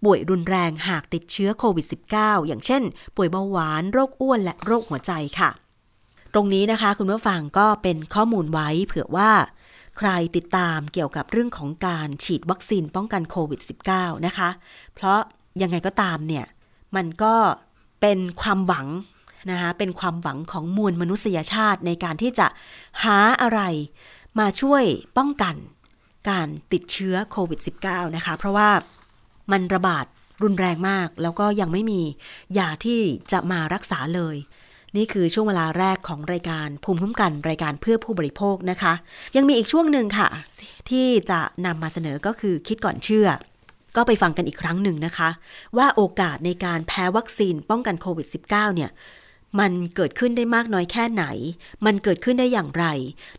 ป่วยรุนแรงหากติดเชื้อโควิด -19 อย่างเช่น ป่วยเบาหวาน โรคอ้วน และโรคหัวใจค่ะ ตรงนี้นะคะ คุณผู้ฟังก็เป็นข้อมูลไว้เผื่อว่า ใครติดตามเกี่ยวกับเรื่องของการฉีดวัคซีนป้องกันโควิด -19 นะคะ เพราะยังไงก็ตามเนี่ย มันก็เป็นความหวัง นะคะเป็นความหวังของมวลมนุษยชาติในการที่จะหาอะไรมาช่วยป้องกันการติดเชื้อโควิด -19 นะคะ เพราะว่ามันระบาดรุนแรงมาก แล้วก็ยังไม่มียาที่จะมารักษาเลย นี่คือช่วงเวลาแรกของรายการภูมิคุ้มกันรายการเพื่อผู้บริโภคนะคะ ยังมีอีกช่วงหนึ่งค่ะ ที่จะนำมาเสนอก็คือคิดก่อนเชื่อ ก็ไปฟังกันอีกครั้งหนึ่งนะคะ ว่าโอกาสในการแพ้วัคซีนป้องกันโควิด -19 เนี่ย มันเกิดขึ้นได้มากน้อยแค่ไหน มันเกิดขึ้นได้อย่างไร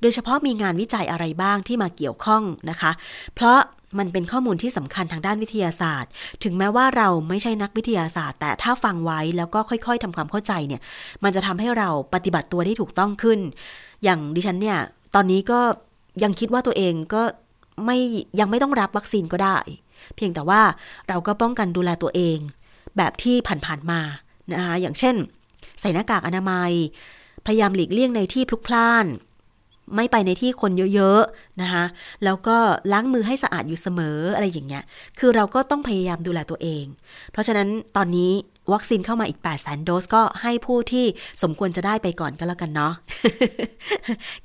โดยเฉพาะมีงานวิจัยอะไรบ้างที่มาเกี่ยวข้องนะคะ เพราะมันเป็นข้อมูลที่สำคัญทางด้านวิทยาศาสตร์ ถึงแม้ว่าเราไม่ใช่นักวิทยาศาสตร์ แต่ถ้าฟังไว้แล้วก็ค่อยๆทำความเข้าใจเนี่ย มันจะทำให้เราปฏิบัติตัวได้ถูกต้องขึ้น อย่างดิฉันเนี่ย ตอนนี้ก็ยังคิดว่าตัวเองก็ไม่ยังไม่ต้องรับวัคซีนก็ได้ เพียงแต่ว่าเราก็ป้องกันดูแลตัวเอง แบบที่ผ่านๆมานะคะอย่างเช่น ใส่หน้ากากอนามัย พยายามหลีกเลี่ยงในที่พลุกพล่าน ไม่ไปในที่คนเยอะๆนะคะ แล้วก็ล้างมือให้สะอาดอยู่เสมออะไรอย่างเงี้ย คือเราก็ต้องพยายามดูแลตัวเอง เพราะฉะนั้นตอนนี้วัคซีนเข้ามาอีก 8 0 0 0 0 0โดสก็ให้ผู้ที่สมควรจะได้ไปก่อนก็แล้วกันเนาะ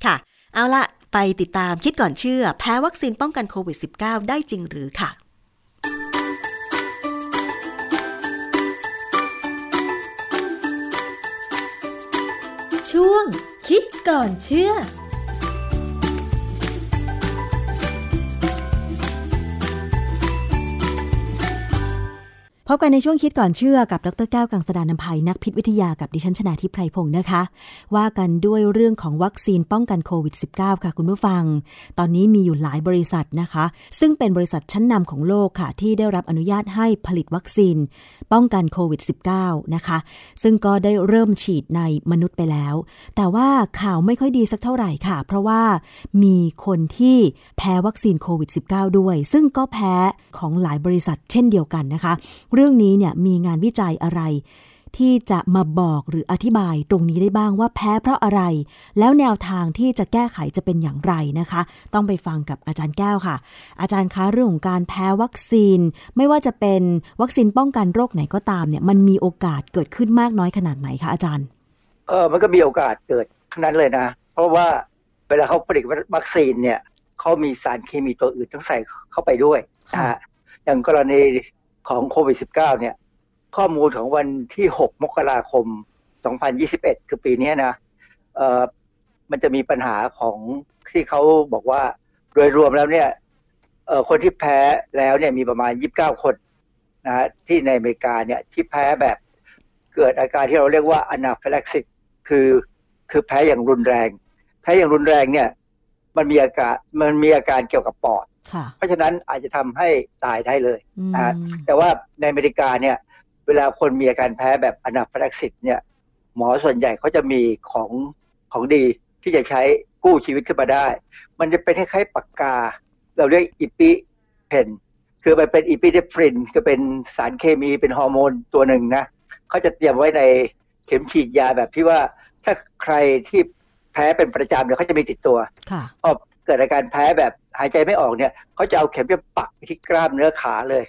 ค่ะ เอาละไปติดตามคิดก่อนเชื่อ แพ้วัคซีนป้องกันโควิด -19 ได้จริงหรือค่ะ ช่วงคิดก่อนเชื่อ พบกันในช่วงคิดก่อนเชื่อกับดรแก้วกังสดานนภัยนักพิษวิทยากับดิฉันชนาทิพไพรพงศ์นะคะ ว่ากันด้วยเรื่องของวัคซีนป้องกันโควิด -19 ค่ะคุณผู้ฟัง ตอนนี้มีอยู่หลายบริษัทนะคะ ซึ่งเป็นบริษัทชั้นนำของโลกค่ะ ที่ได้รับอนุญาตให้ผลิตวัคซีน ป้องกันโควิด -19 นะคะ ซึ่งก็ได้เริ่มฉีดในมนุษย์ไปแล้ว แต่ว่าข่าวไม่ค่อยดีสักเท่าไหร่ค่ะ เพราะว่ามีคนที่แพ้วัคซีนโควิด -19 ด้วย ซึ่งก็แพ้ของหลายบริษัทเช่นเดียวกันนะคะเรื่องนี้เนี่ยมีงานวิจัยอะไร ที่จะมาบอกหรืออธิบายตรงนี้ได้บ้างว่าแพ้เพราะอะไร แล้วแนวทางที่จะแก้ไขจะเป็นอย่างไรนะคะ ต้องไปฟังกับอาจารย์แก้วค่ะ อาจารย์คะเรื่องของการแพ้วัคซีน ไม่ว่าจะเป็นวัคซีนป้องกันโรคไหนก็ตามเนี่ยมันมีโอกาสเกิดขึ้นมากน้อยขนาดไหนคะอาจารย์เออมันก็มีโอกาสเกิดทั้งนั้นเลยนะ เพราะว่าเวลาเขาผลิตวัคซีนเนี่ยเขามีสารเคมีตัวอื่นต้องใส่เข้าไปด้วยนะฮะอย่างกรณี ของโควิด -19 เนี่ย ข้อมูลของวันที่ 6 มกราคม 2021 คือปีนี้นะเอ่อมันจะมีปัญหาของที่เขาบอกว่าโดยรวมแล้วเนี่ยเอ่อคนที่แพ้แล้วเนี่ยมีประมาณ 29 คนนะที่ในอเมริกาเนี่ยที่แพ้แบบเกิดอาการที่เราเรียกว่า anaphylaxisคือคือแพ้อย่างรุนแรง แพ้อย่างรุนแรงเนี่ย มันมีอาการมันมีอาการเกี่ยวกับปอด เพราะฉะนั้นอาจจะทำให้ตายได้เลยนะแต่ว่าในอเมริกาเนี่ยเวลาคนมีอาการแพ้แบบ anaphylaxis เนี่ยหมอส่วนใหญ่เขาจะมีของของดีที่จะใช้กู้ชีวิตขึ้นมาได้ มันจะเป็นคล้ายๆปากกา เราเรียก EpiPen คือมันเป็นอิปิเดฟรินก็เป็นสารเคมีเป็นฮอร์โมนตัวหนึ่งนะเขาจะเตรียมไว้ในเข็มฉีดยาแบบที่ว่าถ้าใครที่แพ้เป็นประจำเนี่ยเขาจะมีติดตัวพอ เกิดอาการแพ้แบบหายใจไม่ออกเนี่ยเขาจะเอาเข็มจะปักที่กล้ามเนื้อขาเลย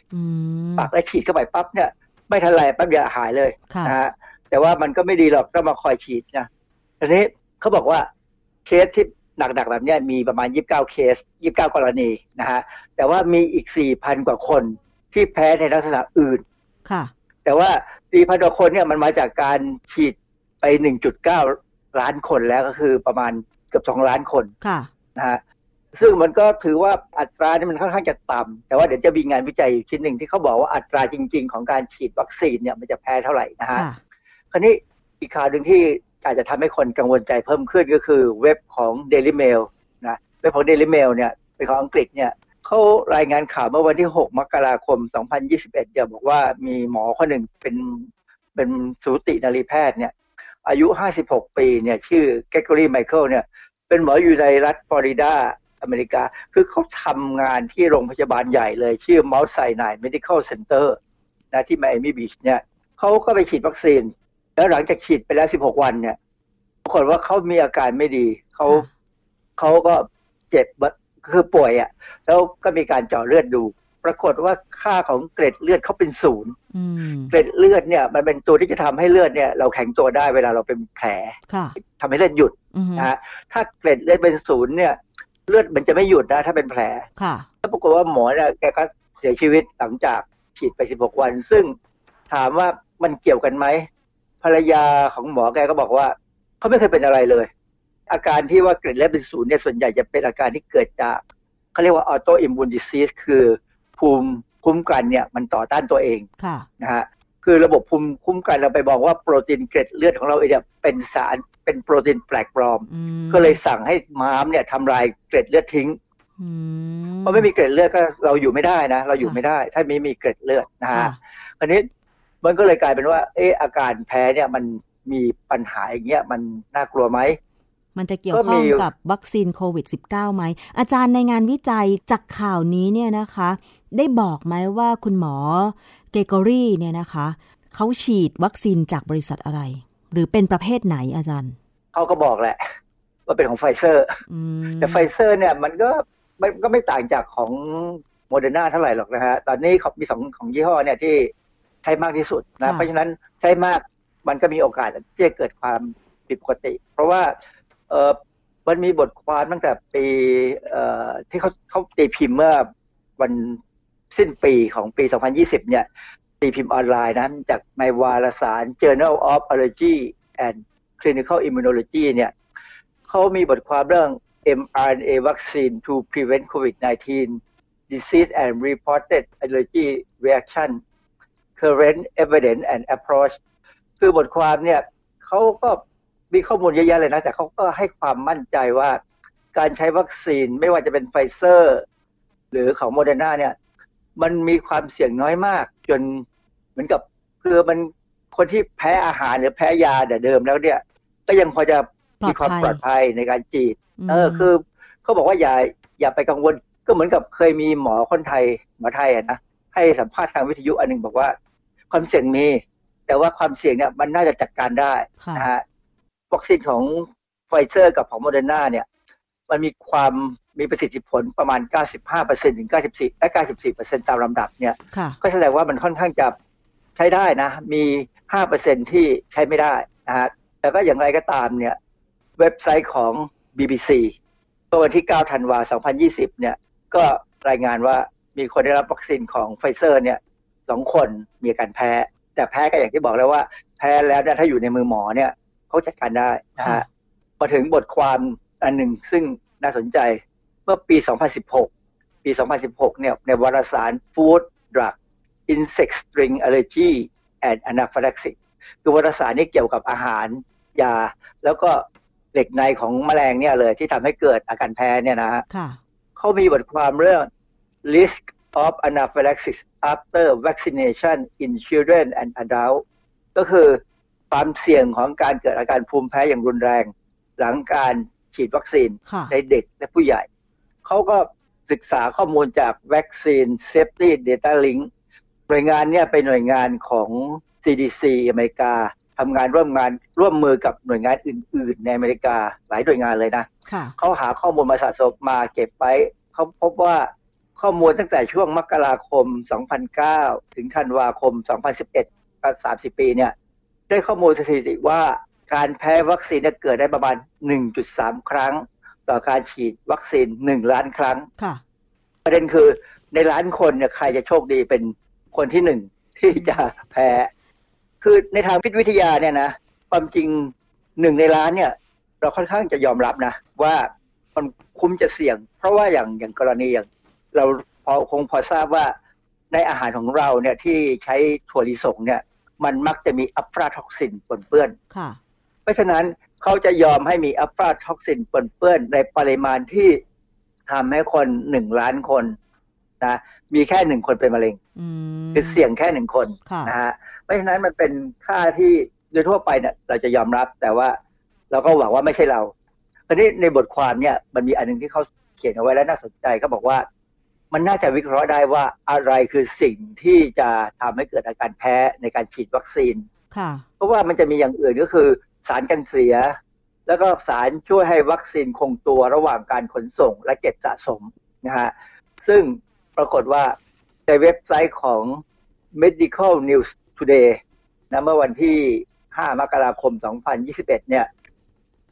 ปักแล้วฉีดเข้าไปปั๊บเนี่ย ไม่ทันไรปั๊บเดียวหายเลยนะฮะแต่ว่ามันก็ไม่ดีหรอกต้องมาคอยฉีดนะทีนี้เขาบอกว่าเคสที่หนักๆแบบนี้มีประมาณ 29 เคส 29 กรณีนะฮะแต่ว่ามีอีก 4,000 กว่าคนที่แพ้ในลักษณะอื่นค่ะ แต่ว่าจ4,000 กว่าคนเนี่ยมันมาจากการฉีดไป 1.9 ล้านคนแล้วก็คือประมาณเกือบ 2 ล้านคนค่ะ นะฮะซึ่งมันก็ถือว่าอัตรานี่มันค่อนข้างจะต่ำแต่ว่าเดี๋ยวจะมีงานวิจัยอยู่ชิ้นหนึ่งที่เขาบอกว่าอัตราจริง ๆ ของการฉีดวัคซีนเนี่ยมันจะแพ้เท่าไหร่นะฮะค่ะคราวนี้อีกข่าวหนึ่งที่อาจจะทำให้คนกังวลใจเพิ่มขึ้นก็คือเว็บของ Daily Mail นะเว็บของ Daily Mail เนี่ยเป็นของอังกฤษเนี่ยเขารายงานข่าวเมื่อวันที่ 6 มกราคม 2021เนี่ยบอกว่ามีหมอคนหนึ่งเป็นเป็นสูตินารีแพทย์เนี่ยอายุ 56 ปีเนี่ยชื่อ Gregory Michael เนี่ย เป็นหมออยู่ในรัฐฟลอริดาอเมริกา คือเขาทำงานที่โรงพยาบาลใหญ่เลย ชื่อ Mount Sinai Medical Center นะที่ไมอามี่บีชเนี่ยเขาก็ไปฉีดวัคซีน แล้วหลังจากฉีดไปแล้ว 16 วันเนี่ยปรากฏว่าเขามีอาการไม่ดี เขาค่ะเขาก็เจ็บคือป่วยอะ่ะ แล้วก็มีการเจาะเลือดดู ปรากฏว่าค่าของเกล็ดเลือดเขาเป็นศูนย์อืมเกล็ดเลือดเนี่ย มันเป็นตัวที่จะทำให้เลือดเนี่ย เราแข็งตัวได้เวลาเราเป็นแผลค่ะ ทำให้เลือดหยุดอืมนะฮะถ้าเกล็ดเลือดเป็นศูนย์เนี่ย เลือดมันจะไม่หยุดนะถ้าเป็นแผลค่ะแล้วปรากฏว่าหมอเนี่ยแกก็เสียชีวิตหลังจากฉีดไป16วัน ซึ่งถามว่ามันเกี่ยวกันไหมภรรยาของหมอแกก็บอกว่าเขาไม่เคยเป็นอะไรเลย อาการที่ว่าเกล็ดเลือดเป็นศูนย์เนี่ยส่วนใหญ่จะเป็นอาการที่เกิดจากเขาเรียกว่า autoimmune disease คือภูมิคุ้มกันเนี่ยมันต่อต้านตัวเองค่ะนะฮะคือระบบภูมิคุ้มกันเราไปบอกว่าโปรตีนเกล็ดเลือดของเราเองเนี่ยเป็นสาร เป็นโปรตีนแปลกปลอมอืมก็เลยสั่งให้ม้ามเนี่ยทำลายเกล็ดเลือดทิ้งอืมเพราะไม่มีเกล็ดเลือดก็เราอยู่ไม่ได้นะ เราอยู่ไม่ได้ ถ้าไม่มีเกล็ดเลือดนะฮะค่ะอันนี้มันก็เลยกลายเป็นว่า เอออาการแพ้เนี่ยมันมีปัญหาอย่างเงี้ยมันน่ากลัวไหมมันจะเกี่ยวก็ข้มีองกับวัคซีนโควิด -19 ไหม อาจารย์ในงานวิจัยจากข่าวนี้เนี่ยนะคะ ได้บอกไหมว่าคุณหมอ Gregory เนี่ยนะคะ เขาฉีดวัคซีนจากบริษัทอะไร หรือเป็นประเภทไหนอาจารย์ เขาก็บอกแหละ ว่าเป็นของไฟเซอร์อืมแต่ไฟเซอร์เนี่ยมันก็มันก็ไม่ต่างจากของโมเดอร์นาเท่าไหร่หรอกนะฮะ ตอนนี้เขามีสองของยี่ห้อเนี่ยที่ใช้มากที่สุดนะ เพราะฉะนั้นใช้มากมันก็มีโอกาสที่จะเกิดความผิดปกติ เพราะว่าเออมันมีบทความตั้งแต่ปีเอ่อที่เขาเขาตีพิมพ์เมื่อวันสิ้นปีของปี 2020 เนี่ย ตีพิมพ์ออนไลน์นะจากในวารสาร Journal of Allergy and Clinical Immunology เนี่ยเขามีบทความเรื่อง mRNA vaccine to prevent COVID-19 disease and reported allergy reaction current evidence and approach คือบทความเนี่ยเขาก็มีข้อมูลเยอะแยะเลยนะ แต่เขาก็ให้ความมั่นใจว่าการใช้วัคซีนไม่ว่าจะเป็นไฟเซอร์ หรือของโมเดอร์นาเนี่ย มันมีความเสี่ยงน้อยมาก จนเหมือนกับคือมันคนที่แพ้อาหารหรือแพ้ยาแต่เดิมแล้วเนี่ย ก็ยังพอจะมีความปลอดภัยในการฉีดเออคือเขาบอกว่าอย่าอย่าไปกังวล ก็เหมือนกับเคยมีหมอคนไทยหมอไทยอะนะให้สัมภาษณ์ทางวิทยุอันหนึ่งบอกว่า ความเสี่ยงมี แต่ว่าความเสี่ยงเนี่ยมันน่าจะจัดการได้ค่ะนะฮะวัคซีนของไฟเซอร์กับของโมเดอร์นาเนี่ย มันมีความมีประสิทธิผลประมาณ 95%ถึง 94และ94%ตามลำดับเนี่ยค่ะก็แสดงว่ามันค่อนข้างจะใช้ได้นะ มี 5%ที่ใช้ไม่ได้นะฮะแต่ก็อย่างไรก็ตามเนี่ย เว็บไซต์ของ BBC เมื่อวันที่ 9 ธันวา 2020 เนี่ย ก็รายงานว่ามีคนได้รับวัคซีนของไฟเซอร์เนี่ยสองคนมีอาการแพ้ แต่แพ้ก็อย่างที่บอกแล้วว่า แพ้แล้วเนี่ยถ้าอยู่ในมือหมอเนี่ยเขาจัดการได้นะค่ะฮะมาถึงบทความ อันหนึ่งซึ่งน่าสนใจเมื่อปี 2016 ปี 2016 เนี่ยในวารสาร Food Drug Insect String Allergy and Anaphylaxis คือวารสารนี้เกี่ยวกับอาหารยา แล้วก็เหล็กในของแมลงเนี่ยเลยที่ทำให้เกิดอาการแพ้เนี่ยนะฮะค่ะเขามีบทความเรื่อง risk of anaphylaxis after vaccination in children and adults ก็คือความเสี่ยงของการเกิดอาการภูมิแพ้อย่างรุนแรง หลังการ ฉีดวัคซีนค่ะในเด็กและผู้ใหญ่ เขาก็ศึกษาข้อมูลจาก Vaccine Safety Data Link หน่วยงานเนี่ยเป็นหน่วยงานของ CDC อเมริกาทำงานร่วมงานร่วมมือกับหน่วยงานอื่น ๆ ในอเมริกาหลายหน่วยงานเลยนะค่ะเขาเขาหาข้อมูลมาสะสมมาเก็บไว้เขาพบว่าข้อมูลตั้งแต่ช่วงมกราคม 2009 ถึงธันวาคม 2011ก็30 ปีเนี่ย ได้ข้อมูลสถิติว่า การแพ้วัคซีนเนี่ยเกิดได้ประมาณ 1.3 ครั้ง ต่อการฉีดวัคซีน 1 ล้านครั้งค่ะประเด็นคือในล้านคนเนี่ยใครจะโชคดีเป็นคนที่หนึ่งที่จะแพ้คคือในทางพิษวิทยาเนี่ยนะความจริงหนึ่งในล้านเนี่ย เราค่อนข้างจะยอมรับนะ ว่ามันคุ้มจะเสี่ยง เพราะว่าอย่างอย่างกรณีอย่าง เราพอคงพอทราบว่าในอาหารของเราเนี่ยที่ใช้ถั่วลิสงเนี่ย มันมักจะมีอะฟลาท็อกซินปนเปื้อนค่ะ เพราะฉะนั้นเขาจะยอมให้มีอะฟลาท็อกซินปนเปื้อนในปริมาณที่ทำให้คนหนึ่งล้านคนนะมีแค่หนึ่งคนเป็นมะเร็งอืมคือเสี่ยงแค่หนึ่งคนค่ะนะฮะเพราะฉะนั้นมันเป็นค่าที่โดยทั่วไปเนี่ยเราจะยอมรับแต่ว่าเราก็หวังว่าไม่ใช่เราทีนี้ในบทความเนี่ยมันมีอันหนึ่งที่เขาเขียนเอาไว้แล้วน่าสนใจเขาบอกว่า มันน่าจะวิเคราะห์ได้ว่าอะไรคือสิ่งที่จะทำให้เกิดอาการแพ้ในการฉีดวัคซีนค่ะเพราะว่ามันจะมีอย่างอื่นก็คือ สารกันเสีย แล้วก็สารช่วยให้วัคซีนคงตัวระหว่างการขนส่งและเก็บสะสมนะฮะซึ่งปรากฏว่าในเว็บไซต์ของ Medical News Today นะเมื่อวันที่ 5 มกราคม 2021 เนี่ย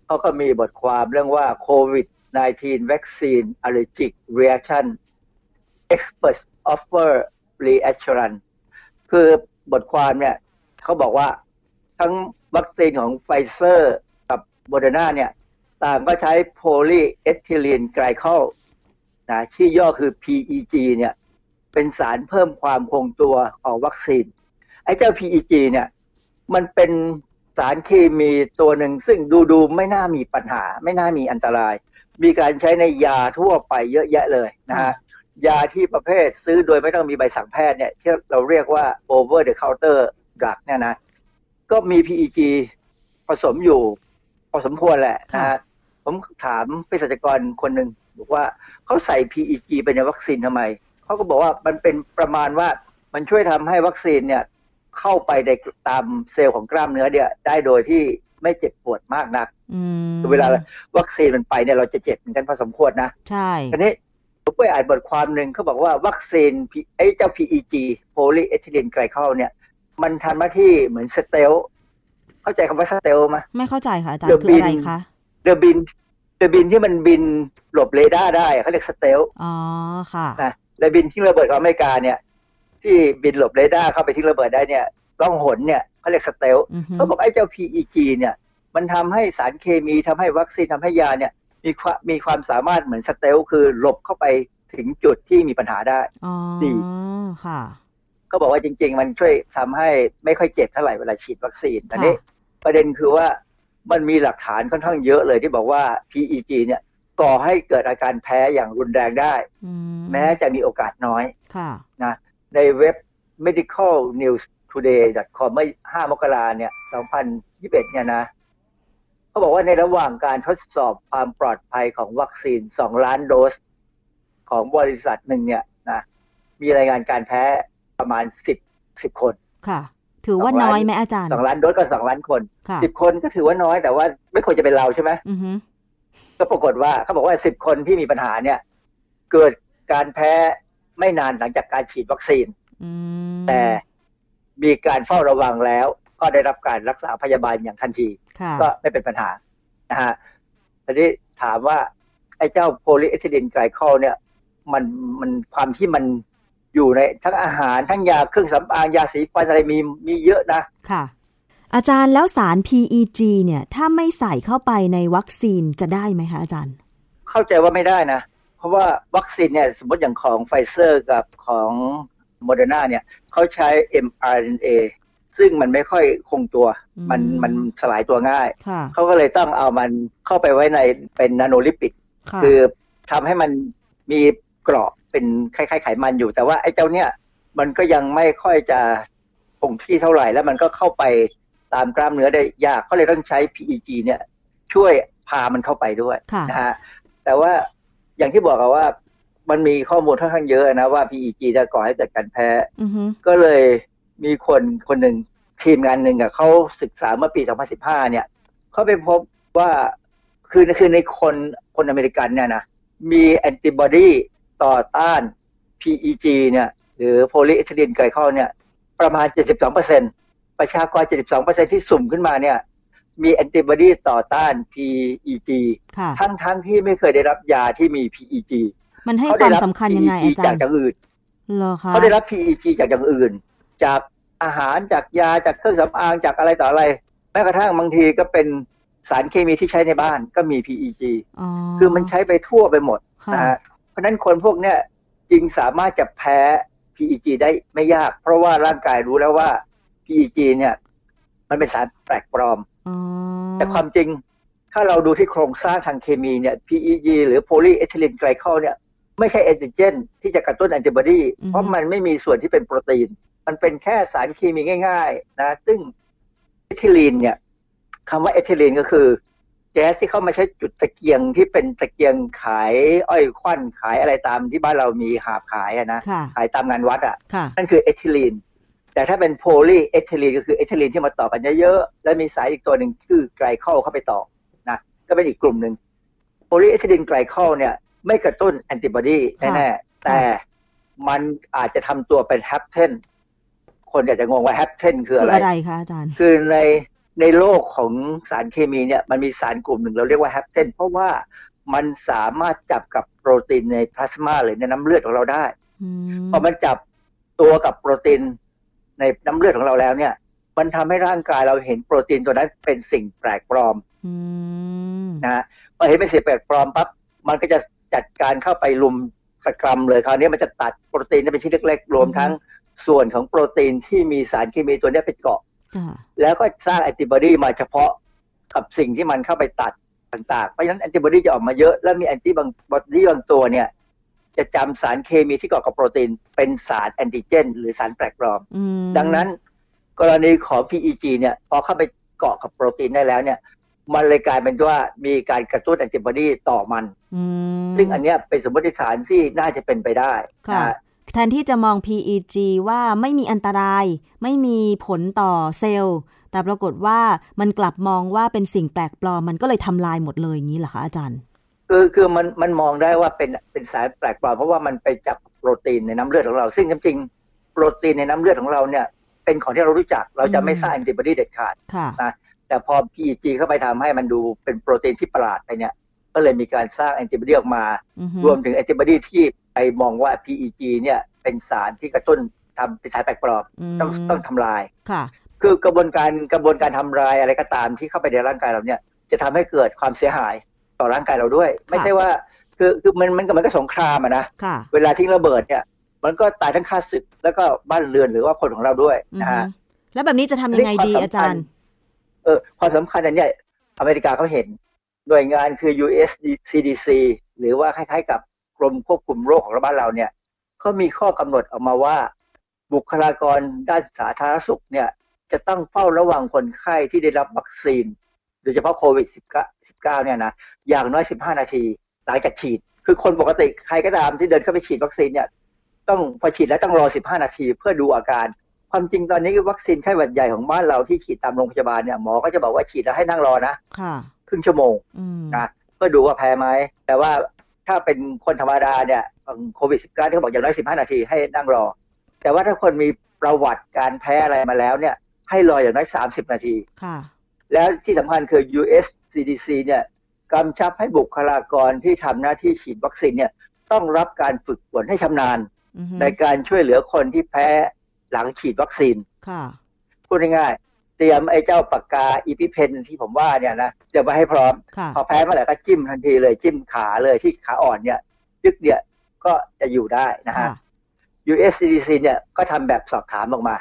เขาก็มีบทความเรื่องว่า COVID-19 Vaccine Allergic Reaction Experts Offer Reassurance คือบทความเนี่ยเขาบอกว่า ทั้งวัคซีนของไฟเซอร์กับโมเดอร์นาเนี่ย ต่างก็ใช้โพลีเอทิลีนไกลคอลนะชื่อย่อคือ PEG เนี่ย เป็นสารเพิ่มความคงตัวของวัคซีน ไอ้เจ้า PEG เนี่ย มันเป็นสารเคมีตัวหนึ่ง ซึ่งดูดูๆไม่น่ามีปัญหา ไม่น่ามีอันตราย มีการใช้ในยาทั่วไปเยอะแยะเลยนะฮะยาที่ประเภทซื้อโดยไม่ต้องมีใบสั่งแพทย์เนี่ยที่เราเรียกว่า over the counter drug เนี่ยนะ ก็มี PEG ผสมอยู่พอสมควรแหละนะฮะผมถามเภสัชกรคนหนึ่งบอกว่าเขาใส่ PEG ไปในวัคซีนทำไม เขาก็บอกว่ามันเป็นประมาณว่ามันช่วยทำให้วัคซีนเนี่ยเข้าไปในตามเซลล์ของกล้ามเนื้อเนี่ย ได้โดยที่ไม่เจ็บปวดมากนักอืมคือเวลาวัคซีนมันไปเนี่ยเราจะเจ็บเหมือนกันพอสมควรนะ ใช่ทีนี้ผมไปอ่านบทความหนึ่งเขาบอกว่าวัคซีน P- ไอ้เจ้า PEG polyethylene glycol เนี่ย มันทำหน้าที่เหมือน stealth เข้าใจคำว่า stealth ไหมไม่เข้าใจค่ะอาจารเดี๋ย์ยวคืออะไรบินคะเครื่องบินเครื่องบินที่มันบินหลบเรดาร์ได้เขาเรียก stealthอ๋อค่ะนะเครื่องบินทิ้งระเบิดของอเมริกาเนี่ย ที่บินหลบเรดาร์เข้าไปทิ้งระเบิดได้เนี่ยล่องหนเนี่ยเขาเรียก stealth อือฮึเขาบอกไอ้เจ้า PEG เนี่ย มันทำให้สารเคมีทำให้วัคซีนทำให้ยาเนี่ย มีความมีความสามารถเหมือน stealth คือหลบเข้าไปถึงจุดที่มีปัญหาได้อ๋อดีค่ะ ก็บอกว่าจริง ๆ มันช่วยทำให้ไม่ค่อยเจ็บเท่าไหร่เวลาฉีดวัคซีนค่ะอันนี้ประเด็นคือว่ามันมีหลักฐานค่อนข้างเยอะเลยที่บอกว่า PEG เนี่ยก่อให้เกิดอาการแพ้อย่างรุนแรงได้อืแม้จะมีโอกาสน้อยค่ะนะในเว็บ medical news today com เมื่อ5มกราเนี่ย2021เนี่ยนะเขาบอกว่าในระหว่างการทดสอบความปลอดภัยของวัคซีน 2 ล้านโดส ของบริษัทหนึ่งเนี่ยนะมีรายงานการแพ้ ประมาณ10 10คน ค่ะ ถือว่าสองล้านน้อยไหมอาจารย์สองล้านโดสก็สองล้านคนค่ะสิบคนก็ถือว่าน้อยแต่ว่าไม่ควรจะเป็นเราใช่ไหมอือฮึก็ปรากฏว่าเขาบอกว่าสิบคนที่มีปัญหาเนี่ย เกิดการแพ้ไม่นานหลังจากการฉีดวัคซีนอืมแต่มีการเฝ้าระวังแล้ว ก็ได้รับการรักษาพยาบาลอย่างทันทีค่ะก็ไม่เป็นปัญหานะฮะทีนี้ถามว่า ไอ้เจ้าโพลีเอทิลีนไกลคอลเนี่ย มันมันความที่มัน อยู่ในทั้งอาหารทั้งยาเครื่องสำอางยาสีฟันอะไรมีมีเยอะนะค่ะ อาจารย์แล้วสาร PEG เนี่ยถ้าไม่ใส่เข้าไปในวัคซีนจะได้ไหมคะอาจารย์ เข้าใจว่าไม่ได้นะ เพราะว่าวัคซีนเนี่ยสมมติอย่างของไฟเซอร์กับของโมเดอร์นาเนี่ยเขาใช้ mRNA ซึ่งมันไม่ค่อยคงตัวอืมมันมันสลายตัวง่ายค่ะเขาก็เลยต้องเอามันเข้าไปไว้ในเป็นนาโนลิปิดค่ะคือทำให้มันมีเกราะ เป็นคล้ายๆไขมันอยู่ แต่ว่าไอ้เจ้าเนี่ยมันก็ยังไม่ค่อยจะคงที่เท่าไหร่แล้วมันก็เข้าไปตามกล้ามเนื้อได้ยากก็เลยต้องใช้ PEG เนี่ยช่วยพามันเข้าไปด้วยค่ะนะฮะแต่ว่าอย่างที่บอกอะว่ามันมีข้อมูลค่อนข้างเยอะนะว่า PEG จะก่อให้เกิดการแพ้อือฮึก็เลยมีคนคนหนึ่งทีมงานหนึ่งอะเขาศึกษาเมื่อปี 2015 เนี่ยเขาไปพบว่าคือคือในคนคนอเมริกันเนี่ยนะมีแอนติบอดี ต่อต้าน PEG เนี่ยหรือโพลีเอทิลีนไกลคอลเนี่ยประมาณ 72%ประชากร 72%ที่สุ่มขึ้นมาเนี่ยมีแอนติบอดีต่อต้าน PEG ค่ะทั้งทั้งที่ไม่เคยได้รับยาที่มี PEG มันให้ความสำคัญยังไงอาจารจากย์อย่างอื่นเหรอคะเขาได้รับ PEG จากอย่างอื่น จากอาหารจากยาจากเครื่องสำอางจากอะไรต่ออะไรแม้กระทั่งบางทีก็เป็นสารเคมีที่ใช้ในบ้านก็มี PEG อ๋อคือมันใช้ไปทั่วไปหมดค่ะนะฮะ เพราะฉะนั้นคนพวกเนี้ยจริงสามารถจะแพ้ PEG ได้ไม่ยาก เพราะว่าร่างกายรู้แล้วว่า PEG เนี่ย มันเป็นสารแปลกปลอมอ๋อแต่ความจริงถ้าเราดูที่โครงสร้างทางเคมีเนี่ย PEG หรือ polyethylene glycol เนี่ยไม่ใช่แอนติเจน ที่จะกระตุ้นแอนติบอดีเพราะมันไม่มีส่วนที่เป็นโปรตีน มันเป็นแค่สารเคมีง่าย ๆ นะ ซึ่งเอทิลีนเนี่ยคำว่าเอทิลีนก็คือ แก๊สที่เข้ามาใช้จุดตะเกียงที่เป็นตะเกียงขายอ้อยควันขายอะไรตามที่บ้านเรามีหาบขายอะนะค่ะขายตามงานวัดอะค่ะนั่นคือเอทิลีน แต่ถ้าเป็นโพลีเอทิลีนก็คือเอทิลีนที่มาต่อกันเยอะๆแล้วมีสายอีกตัวหนึ่งคือไกลคอลเข้าไปต่อนะก็เป็นอีกกลุ่มหนึ่งโพลีเอทิลีนไกลคอลเนี่ยไม่กระตุ้นแอนติบอดีค่ะแน่ๆแต่มันอาจจะทำตัวเป็น hapten คนอาจจะงงว่า hapten คือคืออะไรอะไรคะอาจารย์ คือใน ในโลกของสารเคมีเนี่ยมันมีสารกลุ่มหนึ่งเราเรียกว่า hapten เพราะว่ามันสามารถจับกับโปรตีนในพลาสมาหรือในน้ำเลือดของเราได้อืมพอมันจับตัวกับโปรตีนในน้ำเลือดของเราแล้วเนี่ย มันทำให้ร่างกายเราเห็นโปรตีนตัวนั้นเป็นสิ่งแปลกปลอมอืมนะฮะพอเห็นเป็นสิ่งแปลกปลอมปั๊บมันก็จะจัดการเข้าไปลุมสกรัมเลยคราวนี้มันจะตัดโปรตีนนั้นเป็นชิ้นเล็กๆรวมทั้งส่วนของโปรตีนที่มีสารเคมีตัวเนี้ยไปเกาะค่ะ แล้วก็สร้างแอนติบอดีมาเฉพาะกับสิ่งที่มันเข้าไปตัดต่างๆ เพราะฉะนั้นแอนติบอดีจะออกมาเยอะ แล้วมีแอนติบางบอดีบางตัวเนี่ย จะจำสารเคมีที่เกาะกับโปรตีน เป็นสารแอนติเจน หรือสารแปลกปลอมอืมดังนั้น กรณีของ PEG เนี่ยพอเข้าไปเกาะกับโปรตีนได้แล้วเนี่ย มันเลยกลายเป็นว่ามีการกระตุ้นแอนติบอดีต่อมันอืมซึ่งอันเนี้ยเป็นสมมติฐานที่น่าจะเป็นไปได้ค่ะนะฮะ แทนที่จะมอง PEG ว่าไม่มีอันตราย ไม่มีผลต่อเซลล์ แต่ปรากฏว่ามันกลับมองว่าเป็นสิ่งแปลกปลอม มันก็เลยทำลายหมดเลยอย่างนี้เหรอคะอาจารย์ คือคือมันมันมองได้ว่าเป็นเป็นสารแปลกปลอมเพราะว่ามันไปจับโปรตีนในน้ำเลือดของเรา ซึ่งจริงๆโปรตีนในน้ำเลือดของเราเนี่ยเป็นของที่เรารู้จักเราจะไม่อืมสร้างแอนติบอดีเด็ดขาดค่ะแต่พอ PEG เข้าไปทำให้มันดูเป็นโปรตีนที่ประหลาดไปเนี่ย ก็เลยมีการสร้างแอนติบอดีออกมาอือฮึรวมถึงแอนติบอดีที่ ไปมองว่า PEG เนี่ยเป็นสารที่กระตุ้นทำเป็นสารแปลกปลอมมต้องต้องทำลายค่ะ คือกระบวนการกระบวนการทำลายอะไรก็ตามที่เข้าไปในร่างกายเราเนี่ย จะทำให้เกิดความเสียหายต่อร่างกายเราด้วย ไม่ใช่ว่าคือคือมันมันก็มันก็สงครามอะนะค่ะเวลาทิ้งระเบิดเนี่ยมันก็ตายทั้งค่าศึกแล้วก็บ้านเรือนหรือว่าคนของเราด้วยอือนะฮึฮะแล้วแบบนี้จะทำยังไงดีอันนี้ความอาจารย์สำคัญเออความสำคัญอันเนี้ยอเมริกาเขาเห็นหน่วยงานคือ US CDC หรือว่าคล้ายๆกับก รมควบคุมโรคของบ้านเราเนี่ยเขามีข้อกำหนดออกมาว่า บุคลากรด้านสาธารณสุขเนี่ยจะต้องเฝ้าระวังคนไข้ที่ได้รับวัคซีน โดยเฉพาะโควิด19 19 เนี่ยนะอย่างน้อย 15 นาทีหลังจากฉีด คือคนปกติใครก็ตามที่เดินเข้าไปฉีดวัคซีนเนี่ยต้องพอฉีดแล้วต้องรอ 15 นาทีเพื่อดูอาการ ความจริงตอนนี้วัคซีนไข้หวัดใหญ่ของบ้านเราที่ฉีดตามโรงพยาบาลเนี่ยหมอก็จะบอกว่าฉีดแล้วให้นั่งรอนะค่ะครึ่งชั่วโมงอืมนะเพื่อดูว่าแพ้ไหมแต่ว่า ถ้าเป็นคนธรรมดาเนี่ยโควิด -19 ที่เขาบอกอย่างน้อย15นาทีให้นั่งรอ แต่ว่าถ้าคนมีประวัติการแพ้อะไรมาแล้วเนี่ย ให้รออย่างน้อย30นาทีค่ะ แล้วที่สำคัญคือ US CDC เนี่ยกำชับให้บุคลากรที่ทำหน้าที่ฉีดวัคซีนเนี่ยต้องรับการฝึกฝนให้ชำนาญอือฮึในการช่วยเหลือคนที่แพ้หลังฉีดวัคซีนค่ะพูดง่ายๆ เตรียมไอ้เจ้าปากกาอีพิเพนที่ผมว่าเนี่ยนะเตรียมไว้ให้พร้อมค่ะพอแพ้เมื่อไหร่ก็จิ้มทันทีเลยจิ้มขาเลยที่ขาอ่อนเนี่ยยึกเนี่ยก็จะอยู่ได้นะฮะค่ะ US CDC เนี่ยก็ทำแบบสอบถามออกมา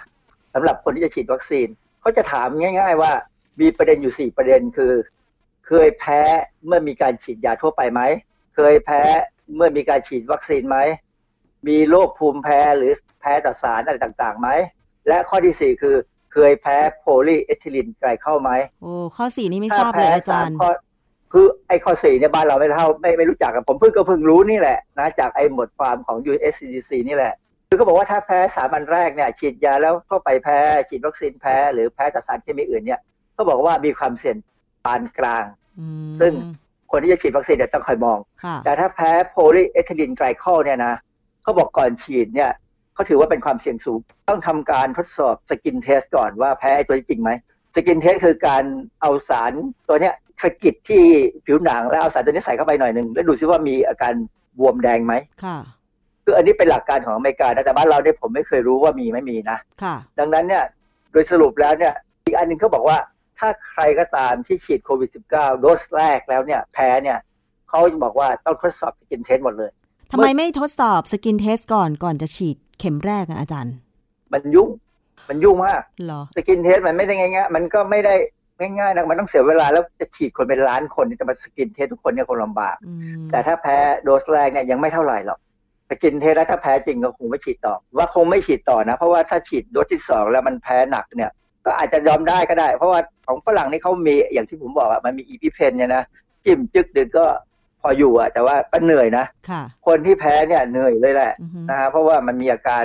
สำหรับคนที่จะฉีดวัคซีนเขาจะถามง่าย ๆ ว่ามีประเด็นอยู่สี่ประเด็นคือ เคยแพ้เมื่อมีการฉีดยาทั่วไปไหมเคยแพ้เมื่อมีการฉีดวัคซีนไหมมีโรคภูมิแพ้หรือแพ้ต่อสารอะไรต่างๆไหมและข้อที่สี่คือ เคยแพ้โพลีเอทิลีนไกลคอลไหมโอ้ข้อสี่นี่ไม่ทราบเลยอาจารย์ข้อคือไอ้ข้อสี่เนี่ยบ้านเราไม่เท่าไม่ไม่รู้จักกับผมเพิ่งก็เพิ่งรู้นี่แหละนะจากไอ้บทความของ US CDC นี่แหละ คือเขาบอกว่าถ้าแพ้สามอันแรกเนี่ยฉีดยาแล้วทั่วไปแพ้ฉีดวัคซีนแพ้ หรือแพ้ต่อสารเคมีอื่นเนี่ยเขาบอกว่ามีความเสี่ยงปานกลางอืมซึ่งคนที่จะฉีดวัคซีนเนี่ยต้องคอยมองค่ะแต่ถ้าแพ้ polyethylene glycol เนี่ยนะเขาบอกก่อนฉีดเนี่ย เขาถือว่าเป็นความเสี่ยงสูง ต้องทำการทดสอบ skin test ก่อนว่าแพ้ไอ้ตัวนี้จริงไหมskin test คือการเอาสารตัวเนี้ยสะกิดที่ผิวหนังแล้วเอาสารตัวนี้ใส่เข้าไปหน่อยหนึ่งแล้วดูซิว่ามีอาการบวมแดงไหมค่ะคืออันนี้เป็นหลักการของอเมริกานะแต่บ้านเราเนี่ยผมไม่เคยรู้ว่ามีไม่มีนะค่ะ ดังนั้นเนี่ยโดยสรุปแล้วเนี่ยอีกอันหนึ่งเขาบอกว่าถ้าใครก็ตามที่ฉีดโควิด -19 โดสแรกแล้วเนี่ยแพ้เนี่ยเขาบอกว่าต้องทดสอบ skin test หมดเลย ทำไมไม่ทดสอบ skin test ก่อนก่อนจะฉีดเข็มแรกอะอาจารย์ มันยุ่งมันยุ่งมากเหรอ skin test มันไม่ได้ง่ายๆมันก็ไม่ได้ง่ายๆนะมันต้องเสียเวลาแล้วจะฉีดคนเป็นล้านคนนี่จะมา skin test ทุกคนเนี่ยคงลำบากอืมแต่ถ้าแพ้โดสแรกเนี่ยยังไม่เท่าไหร่หรอก skin test แล้วถ้าแพ้จริงก็คงไม่ฉีดต่อ ว่าคงไม่ฉีดต่อนะ เพราะว่าถ้าฉีดโดสที่สองแล้วมันแพ้หนักเนี่ย ก็อาจจะยอมได้ก็ได้ เพราะว่าของฝรั่งนี่เขามีอย่างที่ผมบอกอะมันมี EpiPen เนี่ยนะจิ้มจึกดึกก็ พออยู่อะแต่ว่าก็เหนื่อยนะค่ะคนที่แพ้เนี่ยเหนื่อยเลยแหละอือฮึนะฮะเพราะว่ามันมีอาการ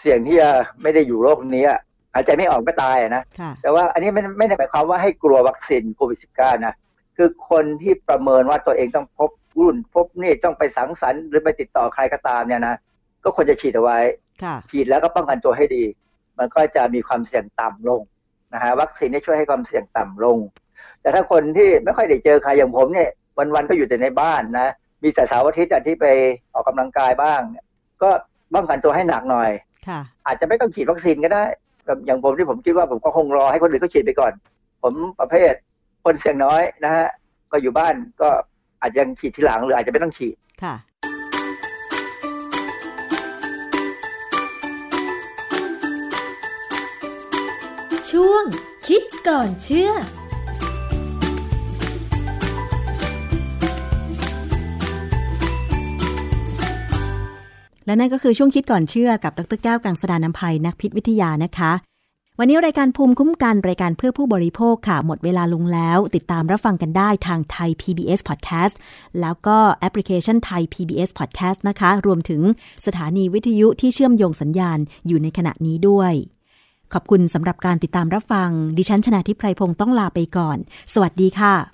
เสี่ยงที่จะไม่ได้อยู่โรคนี้อะหายใจไม่ออกก็ตายอะนะค่ะแต่ว่าอันนี้ไม่ไม่ได้หมายความว่าให้กลัววัคซีนโควิด -19 นะ คือคนที่ประเมินว่าตัวเองต้องพบรุ่นพบนี่ต้องไปสังสรรค์หรือไปติดต่อใครก็ตามเนี่ยนะ ก็ควรจะฉีดเอาไว้ค่ะฉีดแล้วก็ป้องกันตัวให้ดี มันก็จะมีความเสี่ยงต่ำลงนะฮะวัคซีนนี่ช่วยให้ความเสี่ยงต่ำลง แต่ถ้าคนที่ไม่ค่อยได้เจอใครอย่างผมเนี่ย วันๆก็อยู่แต่ในบ้านนะ มีแต่เสาร์อาทิตย์อะที่ไปออกกำลังกายบ้างเนี่ยก็ป้องกันตัวให้หนักหน่อยค่ะอาจจะไม่ต้องฉีดวัคซีนก็ได้แบบอย่างผมที่ผมคิดว่าผมก็คงรอให้คนอื่นเขาฉีดไปก่อน ผมประเภทคนเสี่ยงน้อยนะฮะก็อยู่บ้านก็อาจจะยังฉีดทีหลังหรืออาจจะไม่ต้องฉีดค่ะช่วงคิดก่อนเชื่อ และนั่นก็คือช่วงคิดก่อนเชื่อกับดรแก้วกังสดานนภัยนักพิษวิทยานะคะ วันนี้รายการภูมิคุ้มกันรายการเพื่อผู้บริโภคค่ะ หมดเวลาลงแล้ว ติดตามรับฟังกันได้ทางไทย PBS Podcast แล้วก็แอปพลิเคชันไทย PBS Podcast นะคะ รวมถึงสถานีวิทยุที่เชื่อมโยงสัญญาณอยู่ในขณะนี้ด้วย ขอบคุณสำหรับการติดตามรับฟัง ดิฉันชนะทิพไพรพงศ์ต้องลาไปก่อน สวัสดีค่ะ